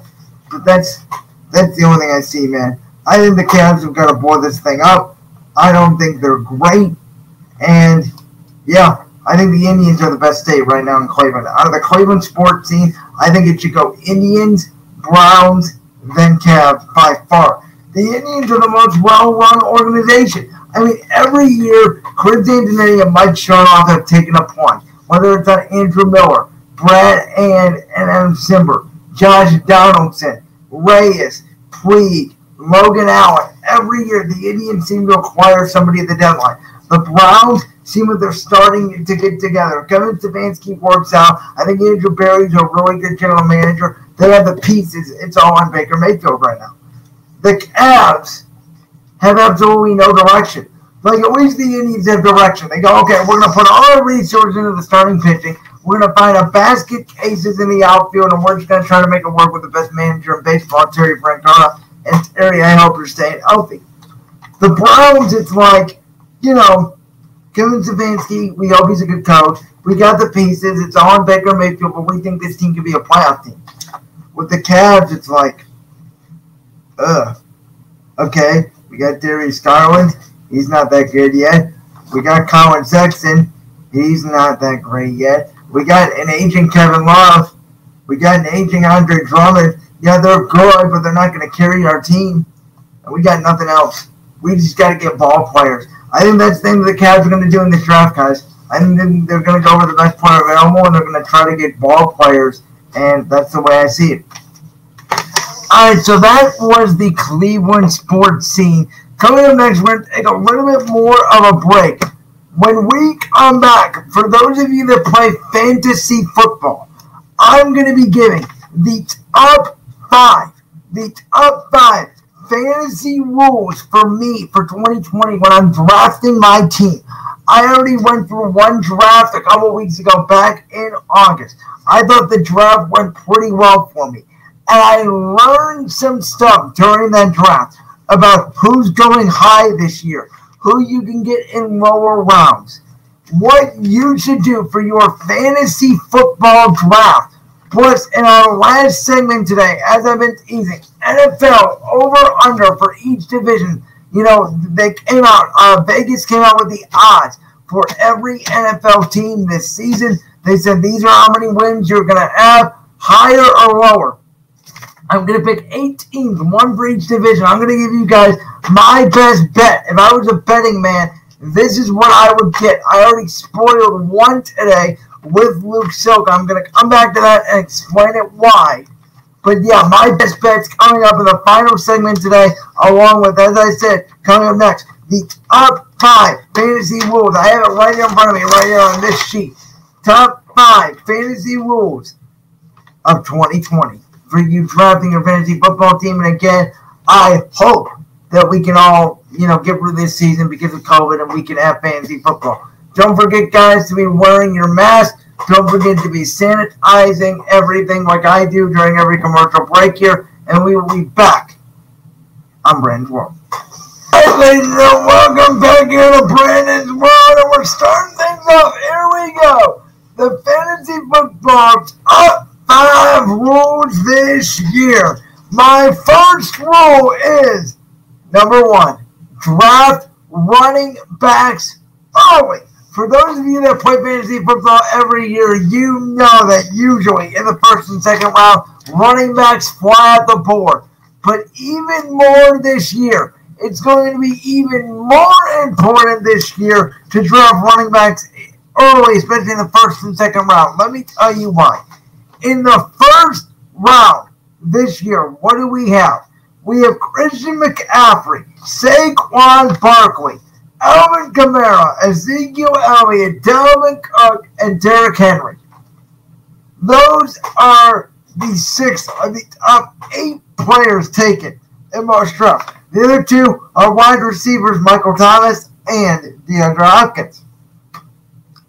But that's that's the only thing I see, man. I think the Cavs have got to blow this thing up. I don't think they're great. And yeah, I think the Indians are the best state right now in Cleveland. Out of the Cleveland sports scene, I think it should go Indians, Browns, then Cavs by far. The Indians are the most well-run organization. I mean, every year, Chris Antonetti and Mike Chernoff have taken a plunge. Whether it's on Andrew Miller, Brad Hand, and Adam Cimber, Josh Donaldson, Reyes, Puig, Logan Allen. Every year, the Indians seem to acquire somebody at the deadline. The Browns seem like they're starting to get together. Kevin Stefanski works out. I think Andrew Berry's a really good general manager. They have the pieces. It's all on Baker Mayfield right now. The Cavs have absolutely no direction. Like at least the Indians have direction. They go, okay, we're going to put all our resources into the starting pitching. We're going to find a basket cases in the outfield, and we're just going to try to make it work with the best manager in baseball, Terry Francona. And Terry, I hope you're staying healthy. The Browns, it's like, you know, Kevin Stefanski, we hope he's a good coach. We got the pieces. It's on Baker Mayfield, but we think this team could be a playoff team. With the Cavs, it's like, ugh. Okay, we got Darius Garland. He's not that good yet. We got Colin Sexton. He's not that great yet. We got an aging Kevin Love. We got an aging Andre Drummond. Yeah, they're good, but they're not going to carry our team. And we got nothing else. We just got to get ball players. I think that's the thing that the Cavs are going to do in this draft, guys. I think they're going to go with the best player available, and they're going to try to get ball players, and that's the way I see it. All right, so that was the Cleveland sports scene. Coming up next, we're going to take a little bit more of a break. When we come back, for those of you that play fantasy football, I'm going to be giving the top five, the top five fantasy rules for me for 2020 when I'm drafting my team. I already went through one draft a couple weeks ago back in August. I thought the draft went pretty well for me. And I learned some stuff during that draft about who's going high this year, who you can get in lower rounds, what you should do for your fantasy football draft. Plus, in our last segment today, as I've been teasing, NFL over under for each division. You know, they came out, uh, Vegas came out with the odds for every NFL team this season. They said these are how many wins you're going to have, higher or lower. I'm going to pick eight teams, one for each division. I'm going to give you guys my best bet. If I was a betting man, this is what I would get. I already spoiled one today with Luke Silka. I'm to come back to that and explain it why. But yeah, my best bet's coming up in the final segment today, along with, as I said, coming up next, the top five fantasy rules. I have it right in front of me, right here on this sheet. Top five fantasy rules of 2020 for you drafting your fantasy football team. And again, I hope that we can all, you know, get through this season because of COVID and we can have fantasy football. Don't forget, guys, to be wearing your mask. Don't forget to be sanitizing everything like I do during every commercial break here. And we will be back. I'm World. Hey, ladies and welcome back here to Brandon's World. And we're starting things off. Here we go. The fantasy football up five rules this year. My first rule is number one, draft running backs early. For those of you that play fantasy football every year, you know that usually in the first and second round, running backs fly out the board. But even more this year, it's going to be even more important this year to draft running backs early, especially in the first and second round. Let me tell you why. In the first round this year, what do we have? We have Christian McCaffrey, Saquon Barkley, Alvin Kamara, Ezekiel Elliott, Dalvin Cook, and Derrick Henry. Those are the six of the top eight players taken in most drafts. The other two are wide receivers Michael Thomas and DeAndre Hopkins.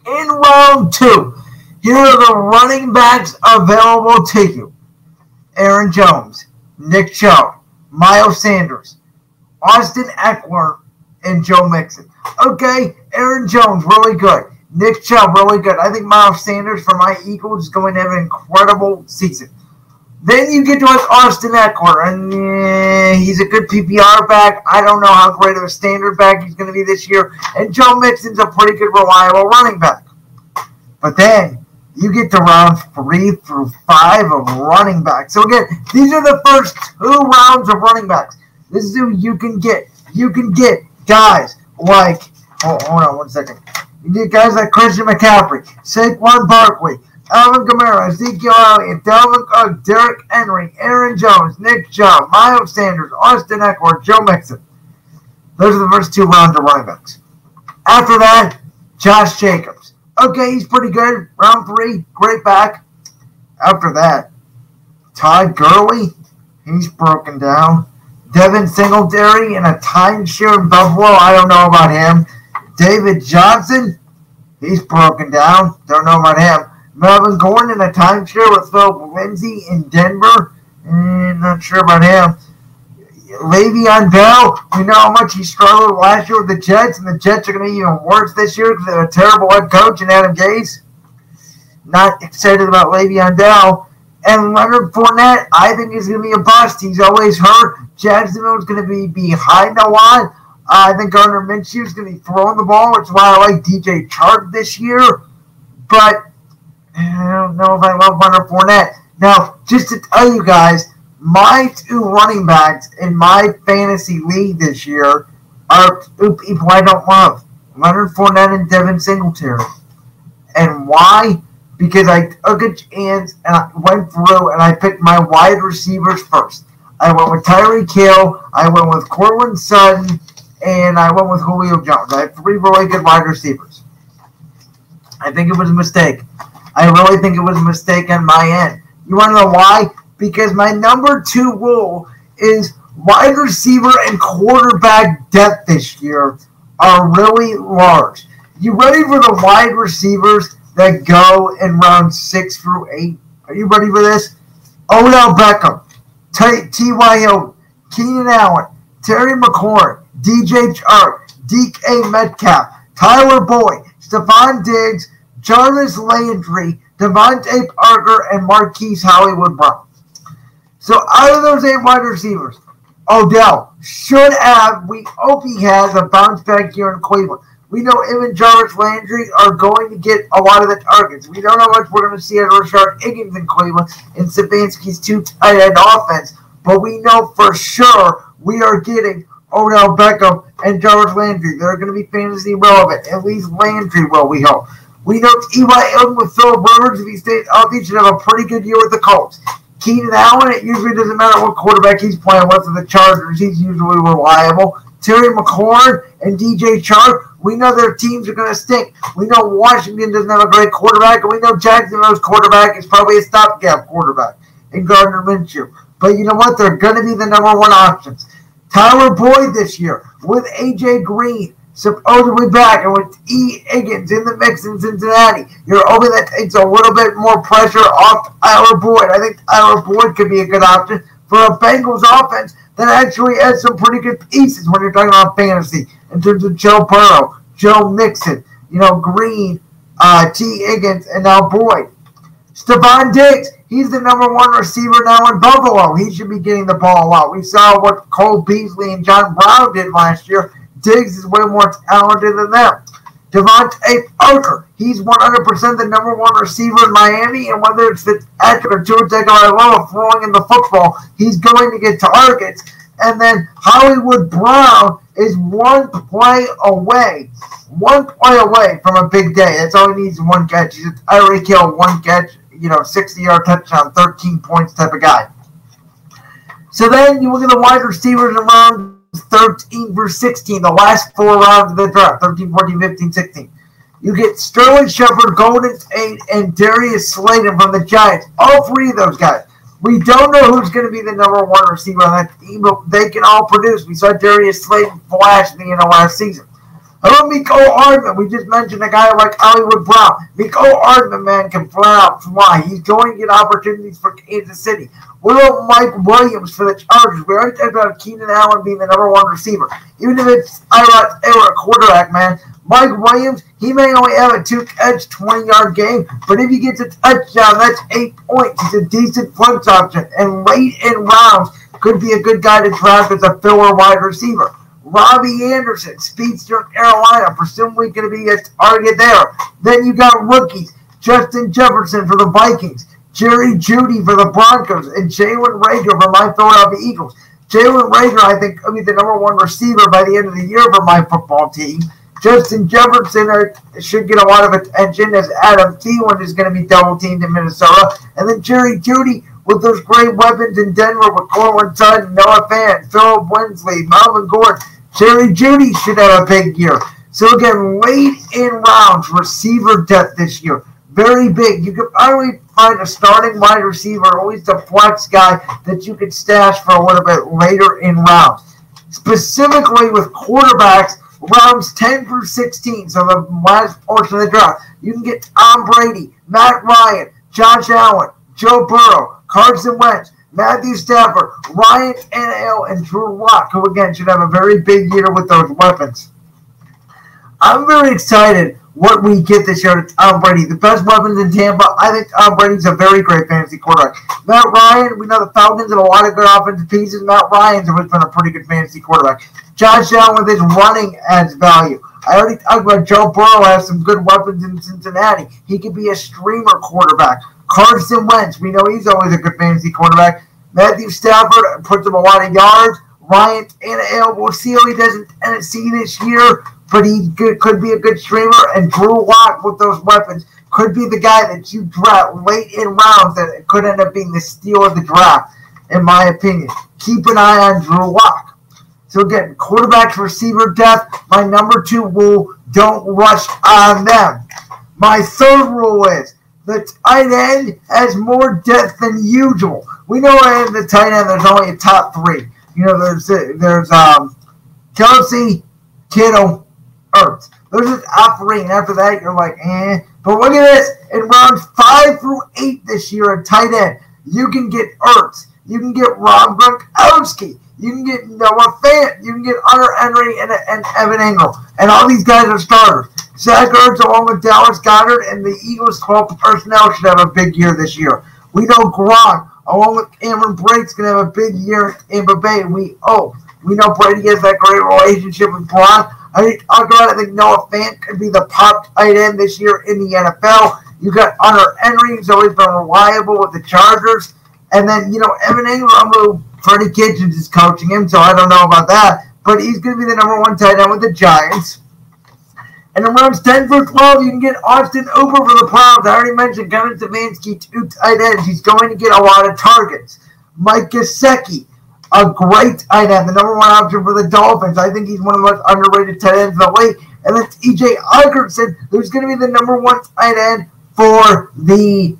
In round two, here are the running backs available to you Aaron Jones, Nick Chubb, Miles Sanders, Austin Ekeler, and Joe Mixon. Okay, Aaron Jones, really good. Nick Chubb, really good. I think Miles Sanders for my Eagles is going to have an incredible season. Then you get to like Austin Ekeler, and eh, he's a good PPR back. I don't know how great of a standard back he's going to be this year. And Joe Mixon's a pretty good, reliable running back. But then you get to round three through five of running backs. So again, these are the first two rounds of running backs. This is who you can get. You can get guys like, oh, hold on one second. You need guys like Christian McCaffrey, Saquon Barkley, Alvin Kamara, Ezekiel Elliott, Dalvin Cook, Derrick Henry, Aaron Jones, Nick Chubb, Miles Sanders, Austin Ekeler, Joe Mixon. Those are the first two rounds of running backs. After that, Josh Jacobs. Okay, he's pretty good. Round three, great back. After that, Todd Gurley, he's broken down. Devin Singletary in a timeshare in Buffalo. I don't know about him. David Johnson, he's broken down. Don't know about him. Melvin Gordon in a timeshare with Phil Lindsay in Denver. Mm, not sure about him. Le'Veon Bell, we know how much he struggled last year with the Jets, and the Jets are going to be even worse this year because they have a terrible head coach in Adam Gase. Not excited about Le'Veon Bell. And Leonard Fournette, I think he's going to be a bust. He's always hurt. Jacksonville is going to be behind a lot. I think Gardner Minshew is going to be throwing the ball, which is why I like DJ Chark this year. But I don't know if I love Leonard Fournette. Now, just to tell you guys, my two running backs in my fantasy league this year are two people I don't love Leonard Fournette and Devin Singletary. And why? Because I took a chance and I went through and I picked my wide receivers first. I went with Tyreek Hill, I went with Courtland Sutton, and I went with Julio Jones. I have three really good wide receivers. I think it was a mistake. I really think it was a mistake on my end. You want to know why? Because my number two rule is wide receiver and quarterback depth this year are really large. You ready for the wide receivers that go in round six through eight? Are you ready for this? Odell Beckham, T.Y. Hilton, Keenan Allen, Terry McLaurin, DJ Chark, DK Metcalf, Tyler Boyd, Stefon Diggs, Jarvis Landry, DeVante Parker, and Marquise Hollywood Brown. So out of those eight wide receivers, Odell should have, we hope he has a bounce back here in Cleveland. We know him and Jarvis Landry are going to get a lot of the targets. We don't know much we're going to see of Rashard Higgins in Cleveland in Stefanski's two tight end offense, but we know for sure we are getting Odell Beckham and Jarvis Landry. They're going to be fantasy relevant. At least Landry will, we hope. We know T.Y. Hilton with Philip Rivers, if he stays healthy, should have a pretty good year with the Colts. Keenan Allen, it usually doesn't matter what quarterback he's playing with the Chargers. He's usually reliable. Terry McLaurin and DJ Chark, we know their teams are going to stink. We know Washington doesn't have a great quarterback, and we know Jacksonville's quarterback is probably a stopgap quarterback in Gardner Minshew. But you know what? They're going to be the number one options. Tyler Boyd this year with AJ Green supposedly back and with E. Higgins in the mix in Cincinnati. You're hoping that takes a little bit more pressure off Tyler Boyd. I think Tyler Boyd could be a good option for a Bengals offense that actually has some pretty good pieces when you're talking about fantasy in terms of Joe Burrow, Joe Mixon, you know, Green, uh, Tee Higgins, and now Boyd. Stefon Diggs, he's the number one receiver now in Buffalo. He should be getting the ball a lot. We saw what Cole Beasley and John Brown did last year Diggs is way more talented than them. DeVante Parker, he's 100% the number one receiver in Miami, and whether it's Fitzpatrick or Tua Tagovailoa throwing in the football, he's going to get targets. And then Hollywood Brown is one play away, one play away from a big day. That's all he needs is one catch. He's a Tyreek Hill, one catch, you know, 60-yard touchdown, 13 points type of guy. So then you look at the wide receivers around 13 verse 16, the last four rounds of the draft 13, 14, 15, 16. You get Sterling Shepard, Golden Tate, and Darius Slayton from the Giants. All three of those guys. We don't know who's going to be the number one receiver on that team, but they can all produce. We saw Darius Slayton flash at the end of last season. Hello, Mecole Hardman? We just mentioned a guy like Hollywood Brown. Mecole Hardman, man, can flat out fly. He's going to get opportunities for Kansas City. What about Mike Williams for the Chargers? We already talked about Keenan Allen being the number one receiver. Even if it's Ira Taylor, quarterback, man, Mike Williams, he may only have a two catch, 20 yard game, but if he gets a touchdown, that's eight points. He's a decent flex option. And late in rounds, could be a good guy to draft as a filler wide receiver. Robbie Anderson, speedster Carolina, presumably going to be a target there. Then you got rookies, Justin Jefferson for the Vikings, Jerry Jeudy for the Broncos, and Jalen Reagor for my Philadelphia Eagles. Jalen Reagor, I think, could be the number one receiver by the end of the year for my football team. Justin Jefferson should get a lot of attention as Adam Thielen is going to be double teamed in Minnesota. And then Jerry Jeudy with those great weapons in Denver with Courtland Sutton, Noah Fant, Phillip Lindsay, Melvin Gordon. Jerry Jeudy should have a big year. So again, late in rounds, receiver depth this year. Very big. You can probably find a starting wide receiver, always the flex guy that you could stash for a little bit later in rounds. Specifically with quarterbacks, rounds 10 through 16, so the last portion of the draft. You can get Tom Brady, Matt Ryan, Josh Allen, Joe Burrow, Carson Wentz, Matthew Stafford, Ryan Tannehill, and Drew Lock, who again should have a very big year with those weapons. I'm very excited what we get this year to Tom Brady. The best weapons in Tampa. I think Tom Brady's a very great fantasy quarterback. Matt Ryan, we know the Falcons have a lot of good offensive pieces. Matt Ryan's always been a pretty good fantasy quarterback. Josh Allen with his running adds value. I already talked about Joe Burrow has some good weapons in Cincinnati. He could be a streamer quarterback. Carson Wentz, we know he's always a good fantasy quarterback. Matthew Stafford puts him a lot of yards. Ryan Tannehill, we'll see how he does in Tennessee this year, but he could, could be a good streamer. And Drew Lock with those weapons could be the guy that you draft late in rounds that could end up being the steal of the draft, in my opinion. Keep an eye on Drew Lock. So again, quarterbacks, receiver depth. My number two rule: don't rush on them. My third rule is the tight end has more depth than usual. We know in the tight end there's only a top three. You know, there's there's um, Kelce, Kittle, Ertz. Those are three, and after that you're like, eh. But look at this. In rounds five through eight this year at tight end, you can get Ertz. You can get Rob Gronkowski. You can get Noah Fant. You can get Hunter Henry and, and Evan Engram. And all these guys are starters. Zach Ertz, along with Dallas Goedert, and the Eagles' 12 personnel, should have a big year this year. We know Gronk, along with Cameron Brate's going to have a big year in Tampa Bay. We oh, we know Brady has that great relationship with Gronk. I think talk about it. I think Noah Fant could be the top tight end this year in the NFL. You got Hunter Henry, who's always been reliable with the Chargers. And then, you know, Evan Engram, who Freddie Kitchens is coaching him, so I don't know about that. But he's going to be the number one tight end with the Giants. And in rounds 10 through 12, you can get Austin Hooper for the Browns. I already mentioned Kevin Stefanski, two tight ends. He's going to get a lot of targets. Mike Gesicki, a great tight end, the number one option for the Dolphins. I think he's one of the most underrated tight ends in the league. And then EJ Hockenson, who's going to be the number one tight end for the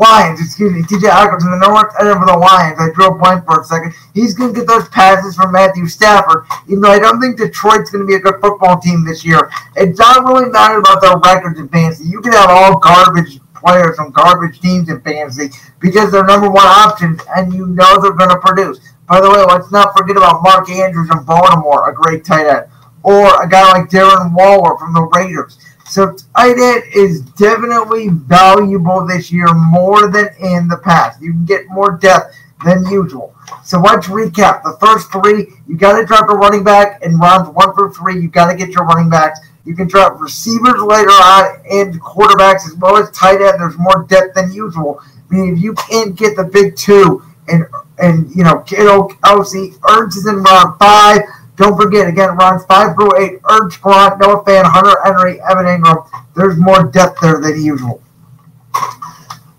Lions, excuse me, TJ Hockenson, the number one tight end for the Lions. I drew a blank for a second. He's going to get those passes from Matthew Stafford, even though I don't think Detroit's going to be a good football team this year. It's not really matter about their records in fantasy. You can have all garbage players from garbage teams in fantasy because they're number one options and you know they're going to produce. By the way, let's not forget about Mark Andrews in Baltimore, a great tight end, or a guy like Darren Waller from the Raiders. So tight end is definitely valuable this year more than in the past. You can get more depth than usual. So let's recap. The first three, you got to drop a running back in rounds one through three. You got to get your running backs. You can drop receivers later on and quarterbacks as well as tight end. There's more depth than usual. I mean, if you can't get the big two and and you know Kittle, Kelce, Ertz is in round five. Don't forget, again, rounds 5 through 8, Ertz Gronk, Noah Fant, Hunter Henry, Evan Engram. There's more depth there than usual.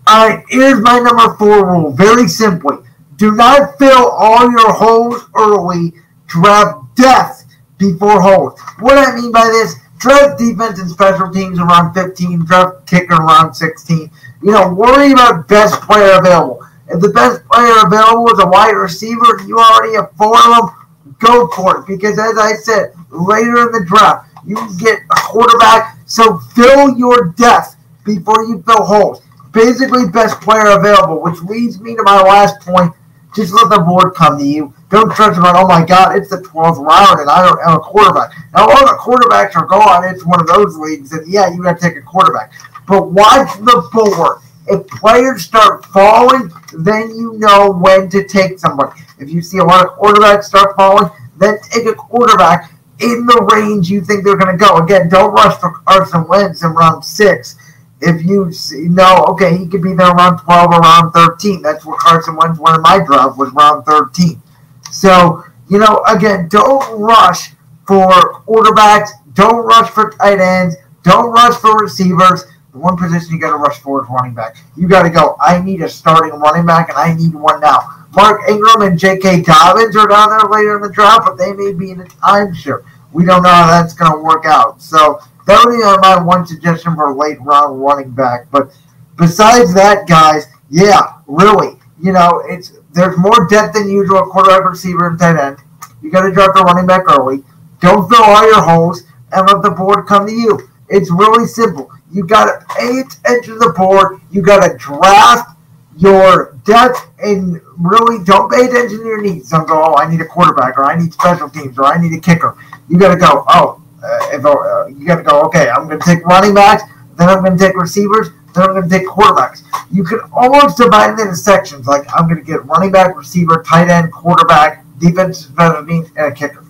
All right, here's my number four rule. Very simply, do not fill all your holes early. Draft depth before holes. What I mean by this, draft defense and special teams around 15, draft kicker around 16. You know, worry about best player available. If the best player available is a wide receiver, you already have four of them go for it because, as I said, later in the draft, you get a quarterback. So fill your depth before you fill holes. Basically, best player available, which leads me to my last point. Just let the board come to you. Don't trust about, oh my God, it's the 12th round and I don't have a quarterback. Now, all the quarterbacks are gone. It's one of those leagues, and yeah, you got to take a quarterback. But watch the board. If players start falling, then you know when to take somebody. If you see a lot of quarterbacks start falling, then take a quarterback in the range you think they're going to go. Again, don't rush for Carson Wentz in round six. If you know, okay, he could be there around 12 or around 13. That's what Carson Wentz went in my draft was round 13. So, you know, again, don't rush for quarterbacks. Don't rush for tight ends. Don't rush for receivers. The one position you got to rush for is running back. You got to go. I need a starting running back, and I need one now. Mark Ingram and J.K. Dobbins are down there later in the draft, but they may be in a timeshare. We don't know how that's going to work out. So that would be my one suggestion for a late round running back. But besides that, guys, yeah, really, you know, it's there's more depth than usual at quarterback, receiver, and tight end. You got to draft a running back early. Don't fill all your holes and let the board come to you. It's really simple. You got to pay attention to the board. You got to draft your depth and really don't pay attention to your needs. Don't go, oh, I need a quarterback or I need special teams or I need a kicker. You got to go, oh, uh, if, uh, you got to go, okay, I'm going to take running backs, then I'm going to take receivers, then I'm going to take quarterbacks. You can almost divide it into sections. Like I'm going to get running back, receiver, tight end, quarterback, defensive special teams, and a kicker.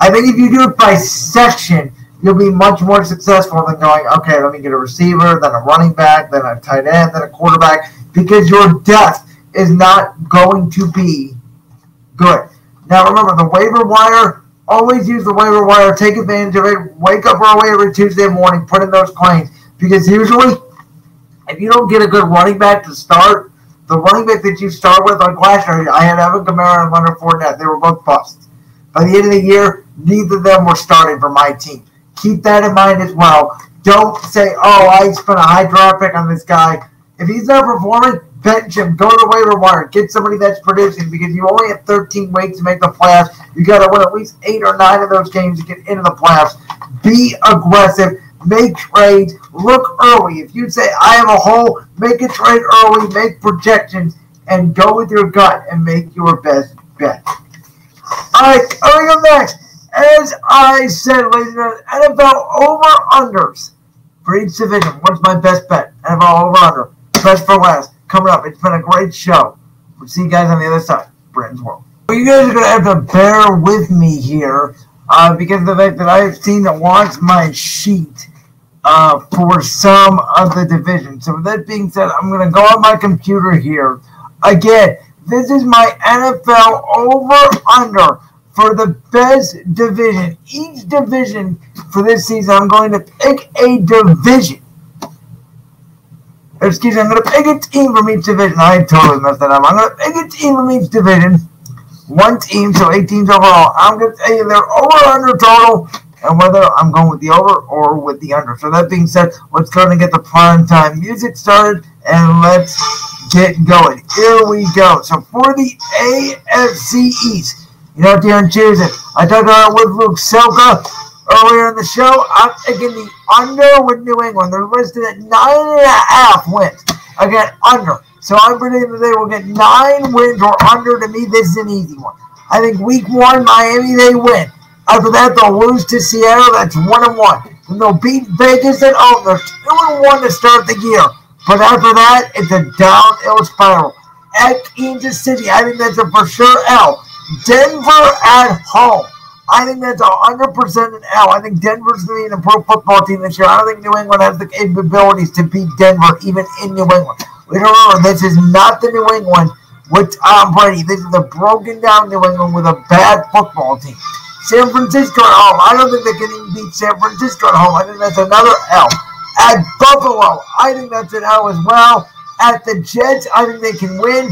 I think if you do it by section, you'll be much more successful than going, okay, let me get a receiver, then a running back, then a tight end, then a quarterback, because your depth is not going to be good. Now remember, the waiver wire, always use the waiver wire, take advantage of it, wake up early every Tuesday morning, put in those claims, because usually, if you don't get a good running back to start, the running back that you start with, like last year, I had Alvin Kamara and Leonard Fournette. They were both busts. By the end of the year, neither of them were starting for my team. Keep that in mind as well. Don't say, oh, I spent a high draft pick on this guy. If he's not performing, bench him. Go to the waiver wire. Get somebody that's producing because you only have 13 weeks to make the playoffs. You got to win at least eight or nine of those games to get into the playoffs. Be aggressive. Make trades. Look early. If you say, I have a hole, make a trade early. Make projections and go with your gut and make your best bet. All right, coming up next, as I said, ladies and gentlemen, NFL over-unders for each division. What's my best bet? NFL over-under. Best for last. Coming up. It's been a great show. We'll see you guys on the other side. Brandon's World. Well, you guys are going to have to bear with me here uh, because of the fact that I have seen to watch my sheet uh, for some of the divisions. So with that being said, I'm going to go on my computer here. Again, this is my NFL over-under for the best division. Each division for this season, I'm going to pick a division excuse me, I'm going to pick a team from each division. I totally messed that up. I'm going to pick a team from each division. One team, so eight teams overall. I'm going to tell you their over or under total and whether I'm going with the over or with the under. So that being said, let's go and get the prime time music started and let's get going. Here we go. So for the AFC East, you know, Darren choosing. I talked about it with Luke Silka earlier in the show. I'm taking the under with New England. They're listed at nine and a half wins. Again, under. So I'm predicting that they will get nine wins or under. To me, this is an easy one. I think week one, Miami, they win. After that, they'll lose to Seattle. That's one and one. Then they'll beat Vegas at home. They're two and one to start the year. But after that, it's a downhill spiral. At Kansas City, I think that's a for sure L. Denver at home. I think that's 100% an L. I think Denver's going to be an improved football team this year. I don't think New England has the capabilities to beat Denver, even in New England. Remember, this is not the New England with Tom Brady. This is a broken down New England with a bad football team. San Francisco at home. I don't think they can even beat San Francisco at home. I think that's another L. At Buffalo, I think that's an L as well. At the Jets, I think they can win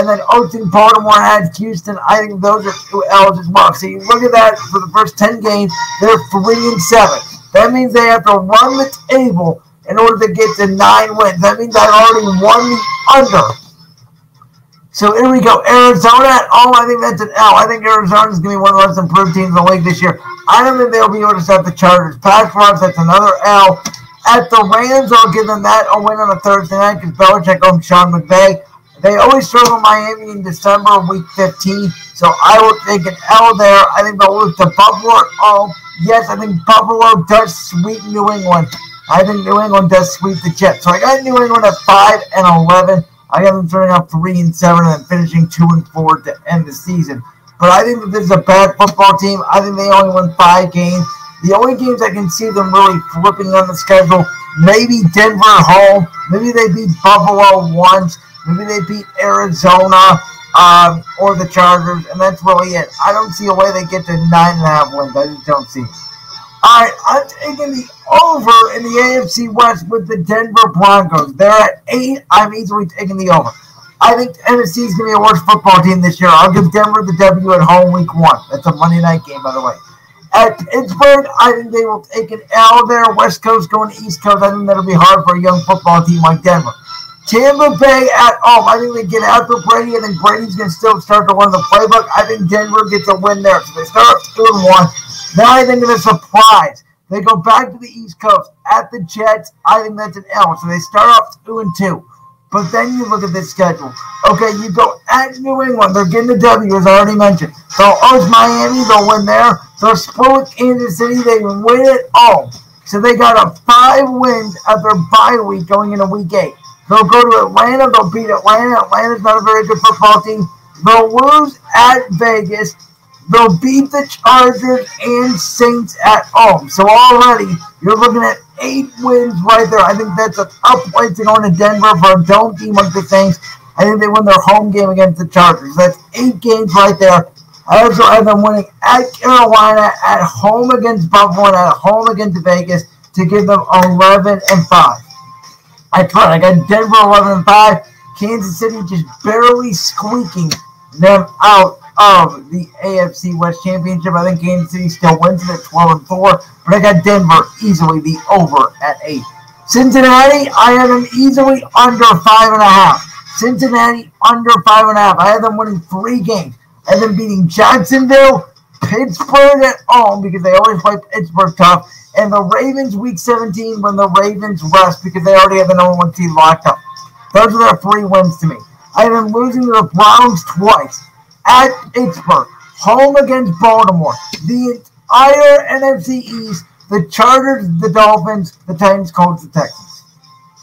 and then Oakland, Baltimore had Houston. I think those are two L's as well. So you look at that for the first 10 games, they're 3 and 7. That means they have to run the table in order to get to nine wins. That means I've already won the under. So here we go. Arizona home, I think that's an L. I think Arizona is going to be one of the most improved teams in the league this year. I don't think they'll be able to set the Chargers. Pass rush, that's another L. At the Rams, I'll give them that a win on a Thursday night because Belichick owns Sean McVay. They always struggle Miami in December, week 15. So I will take an L there. I think they'll lose to Buffalo. Oh, yes, I think Buffalo does sweep New England. I think New England does sweep the Jets. So I got New England at 5 and 11. I got them turning up 3 and 7 and then finishing 2 and 4 to end the season. But I think this is a bad football team. I think they only won five games. The only games I can see them really flipping on the schedule, maybe Denver home. Maybe they beat Buffalo once. Maybe they beat Arizona um, or the Chargers, and that's really it. I don't see a way they get to nine and a half wins. I just don't see it. All right, I'm taking the over in the AFC West with the Denver Broncos. They're at eight. I'm easily taking the over. I think Tennessee is going to be a worse football team this year. I'll give Denver the W at home week one. That's a Monday night game, by the way. At Pittsburgh, I think they will take an L there. West Coast going to East Coast. I think that'll be hard for a young football team like Denver. Tampa Bay at home. I think they get after Brady. and then Brady's going to still start to run the playbook. I think Denver gets a win there. So they start up 2 and 1. Now I think it's a surprise. They go back to the East Coast at the Jets. I think that's an L. So they start off 2 and 2. But then you look at this schedule. Okay, you go at New England. They're getting the W, as I already mentioned. Oh, They'll host Miami. They'll win there. They'll split Kansas City. They win it all. So they got a five wins at their bye week going into week eight. They'll go to Atlanta. They'll beat Atlanta. Atlanta's not a very good football team. They'll lose at Vegas. They'll beat the Chargers and Saints at home. So already you're looking at eight wins right there. I think that's a tough place to go into Denver for a dome team like the Saints. I think they win their home game against the Chargers. That's eight games right there. I also have them winning at Carolina, at home against Buffalo, and at home against Vegas to give them 11 and 5. I tried. I got Denver 11 and 5. Kansas City just barely squeaking them out of the AFC West Championship. I think Kansas City still wins it at 12 and 4, but I got Denver easily the over at 8. Cincinnati, I have them easily under 5.5. Cincinnati under 5.5. I have them winning three games. I have them beating Jacksonville, Pittsburgh at home because they always play Pittsburgh tough, and the Ravens week 17 when the Ravens rest because they already have the number one team locked up. Those are their three wins to me. I have losing to the Browns twice at Pittsburgh, home against Baltimore. The entire NFC East, the Chargers, the Dolphins, the Titans, Colts, the Texans.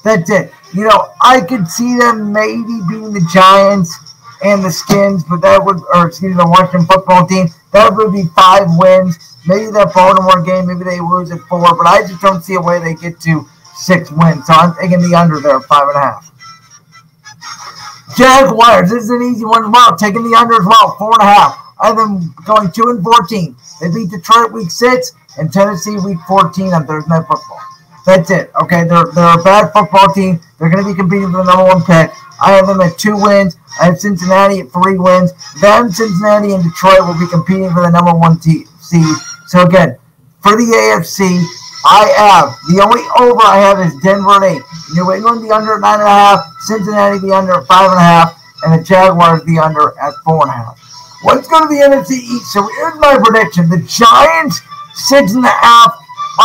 That's it. You know, I could see them maybe beating the Giants and the Skins, but that would, or excuse me, the Washington football team. That would be five wins. Maybe that Baltimore game, maybe they lose at four, but I just don't see a way they get to six wins. So I'm taking the under there, five and a half. Jaguars, this is an easy one as well. Taking the under as well, four and a half. I have going two and fourteen. They beat Detroit week six and Tennessee week fourteen on Thursday Night Football. That's it. Okay, they're they're a bad football team. They're going to be competing for the number one pick. I have them at two wins. I have Cincinnati at three wins. Then Cincinnati and Detroit will be competing for the number one seed. So again, for the AFC, I have the only over I have is Denver at eight. New England the under at nine and a half. Cincinnati the under at five and a half, and the Jaguars the under at four and a half. Let's go to the NFC East. So here's my prediction: the Giants six and a half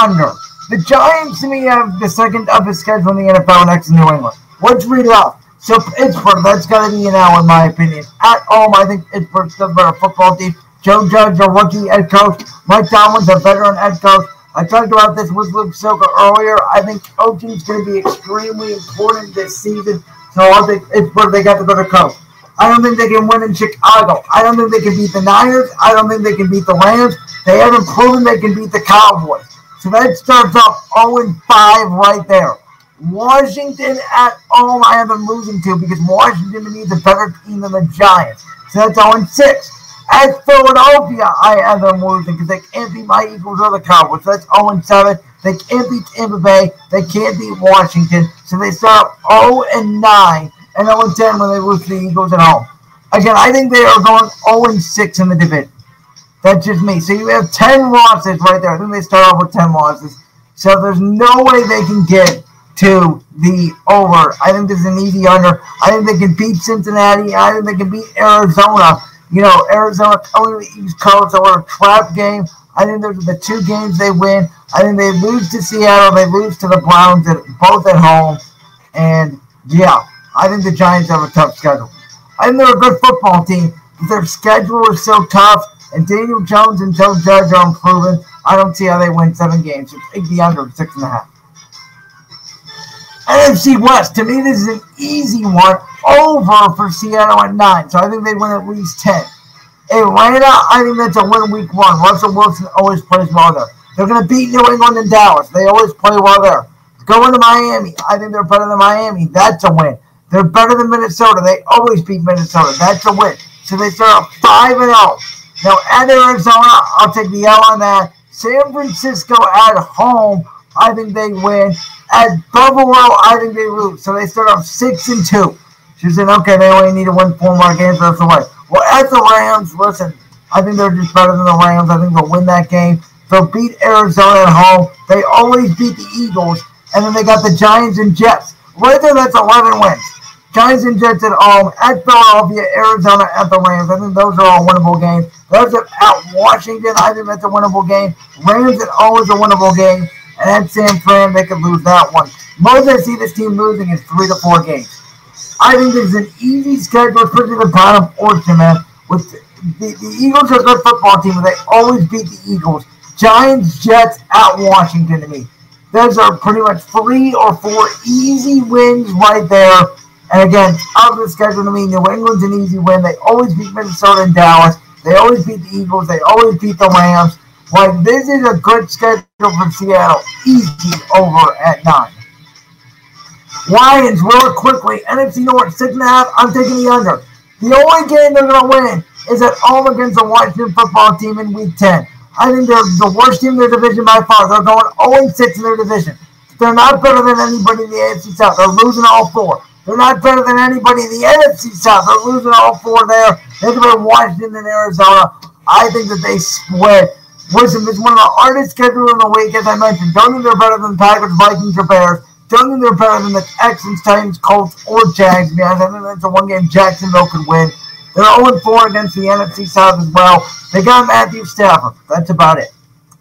under. The Giants me have the second toughest schedule in the NFL next to New England. Let's read off. So Pittsburgh, that's got to be an L in my opinion. At home, I think Pittsburgh's still better football team. Joe Judge, a rookie head coach. Mike Tomlin's a veteran head coach. I talked about this with Luke Silka earlier. I think coaching is going to be extremely important this season. So I think Pittsburgh, they got go to coach. I don't think they can win in Chicago. I don't think they can beat the Niners. I don't think they can beat the Rams. They haven't proven they can beat the Cowboys. So that starts off 0 5 right there. Washington at home, I have them losing to because Washington needs a better team than the Giants. So that's 0 6. At Philadelphia, I have them losing because they can't beat my Eagles or the Cowboys. So that's 0 7. They can't beat Tampa Bay. They can't beat Washington. So they start 0 and 9 and 0 10 when they lose to the Eagles at home. Again, I think they are going 0 6 in the division. That's just me. So you have 10 losses right there. I think they start off with 10 losses. So there's no way they can get to the over. I think this is an easy under. I think they can beat Cincinnati. I think they can beat Arizona. You know, Arizona coming to the East Coast or a trap game. I think those are the two games they win. I think they lose to Seattle. They lose to the Browns, at, both at home. And yeah, I think the Giants have a tough schedule. I think they're a good football team. But their schedule is so tough, and Daniel Jones and Joe Judge are improving. I don't see how they win seven games. So take the under six and a half. NFC West, to me, this is an easy one over for Seattle at nine. So I think they win at least 10. Atlanta, I think that's a win week one. Russell Wilson always plays well there. They're going to beat New England and Dallas. They always play well there. Going to Miami, I think they're better than Miami. That's a win. They're better than Minnesota. They always beat Minnesota. That's a win. So they start 5 and 0. Now at Arizona, I'll take the L on that. San Francisco at home, I think they win. At Buffalo, I think they lose. So they start off six and two. She's said, okay, they only need to win four more games. That's the way. Well, at the Rams, listen, I think they're just better than the Rams. I think they'll win that game. They'll beat Arizona at home. They always beat the Eagles. And then they got the Giants and Jets. Right there, that's 11 wins. Giants and Jets at home, at Philadelphia, Arizona, at the Rams. I think those are all winnable games. Those are at Washington. I think that's a winnable game. Rams at home is a winnable game. And at San Fran, they could lose that one. Most I see this team losing is three to four games. I think this is an easy schedule, especially the bottom portion, man. With the, the, Eagles are a good football team, but they always beat the Eagles. Giants, Jets, at Washington to me. Those are pretty much three or four easy wins right there. And again, of the schedule to me, New England's an easy win. They always beat Minnesota and Dallas. They always beat the Eagles. They always beat the Rams. Like, this is a good schedule for Seattle. Easy over at nine. Lions, real quickly. NFC North, six and a half. I'm taking the under. The only game they're going to win is at home against the Washington football team in week 10. I think they're the worst team in their division by far. They're going 0 6 in their division. They're not better than anybody in the AFC South. They're losing all four. They're not better than anybody in the NFC South. They're losing all four there. They have been Washington and Arizona. I think that they split. Listen, it's one of the hardest schedules in the week, as I mentioned. Don't think they're better than Tigers, Vikings, or Bears. Don't think they're better than the Texans, Titans, Colts, or Jags. I think that's a one game Jacksonville could win. They're 0 4 against the NFC South as well. They got Matthew Stafford. That's about it.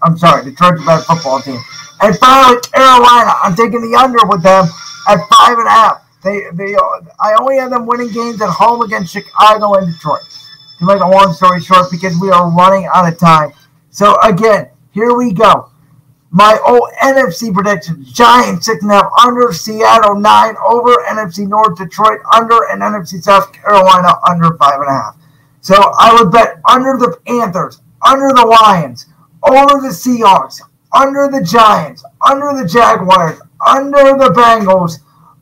I'm sorry, Detroit's a better football team. And finally, Carolina. I'm taking the under with them at five and a half. They, they, uh, I only have them winning games at home against Chicago and Detroit. To make a long story short, because we are running out of time. So again, here we go. My old NFC predictions: Giants six and a half under, Seattle nine over, NFC North Detroit under, and NFC South Carolina under five and a half. So I would bet under the Panthers, under the Lions, over the Seahawks, under the Giants, under the Jaguars, under the Bengals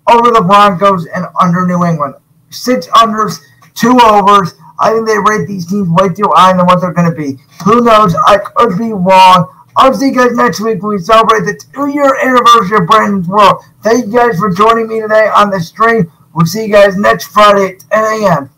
over the Broncos and under New England. Six unders, two overs. I think they rate these teams way too high than what they're going to be. Who knows? I could be wrong. I'll see you guys next week when we celebrate the two-year anniversary of Brandon's World. Thank you guys for joining me today on the stream. We'll see you guys next Friday at 10 a.m.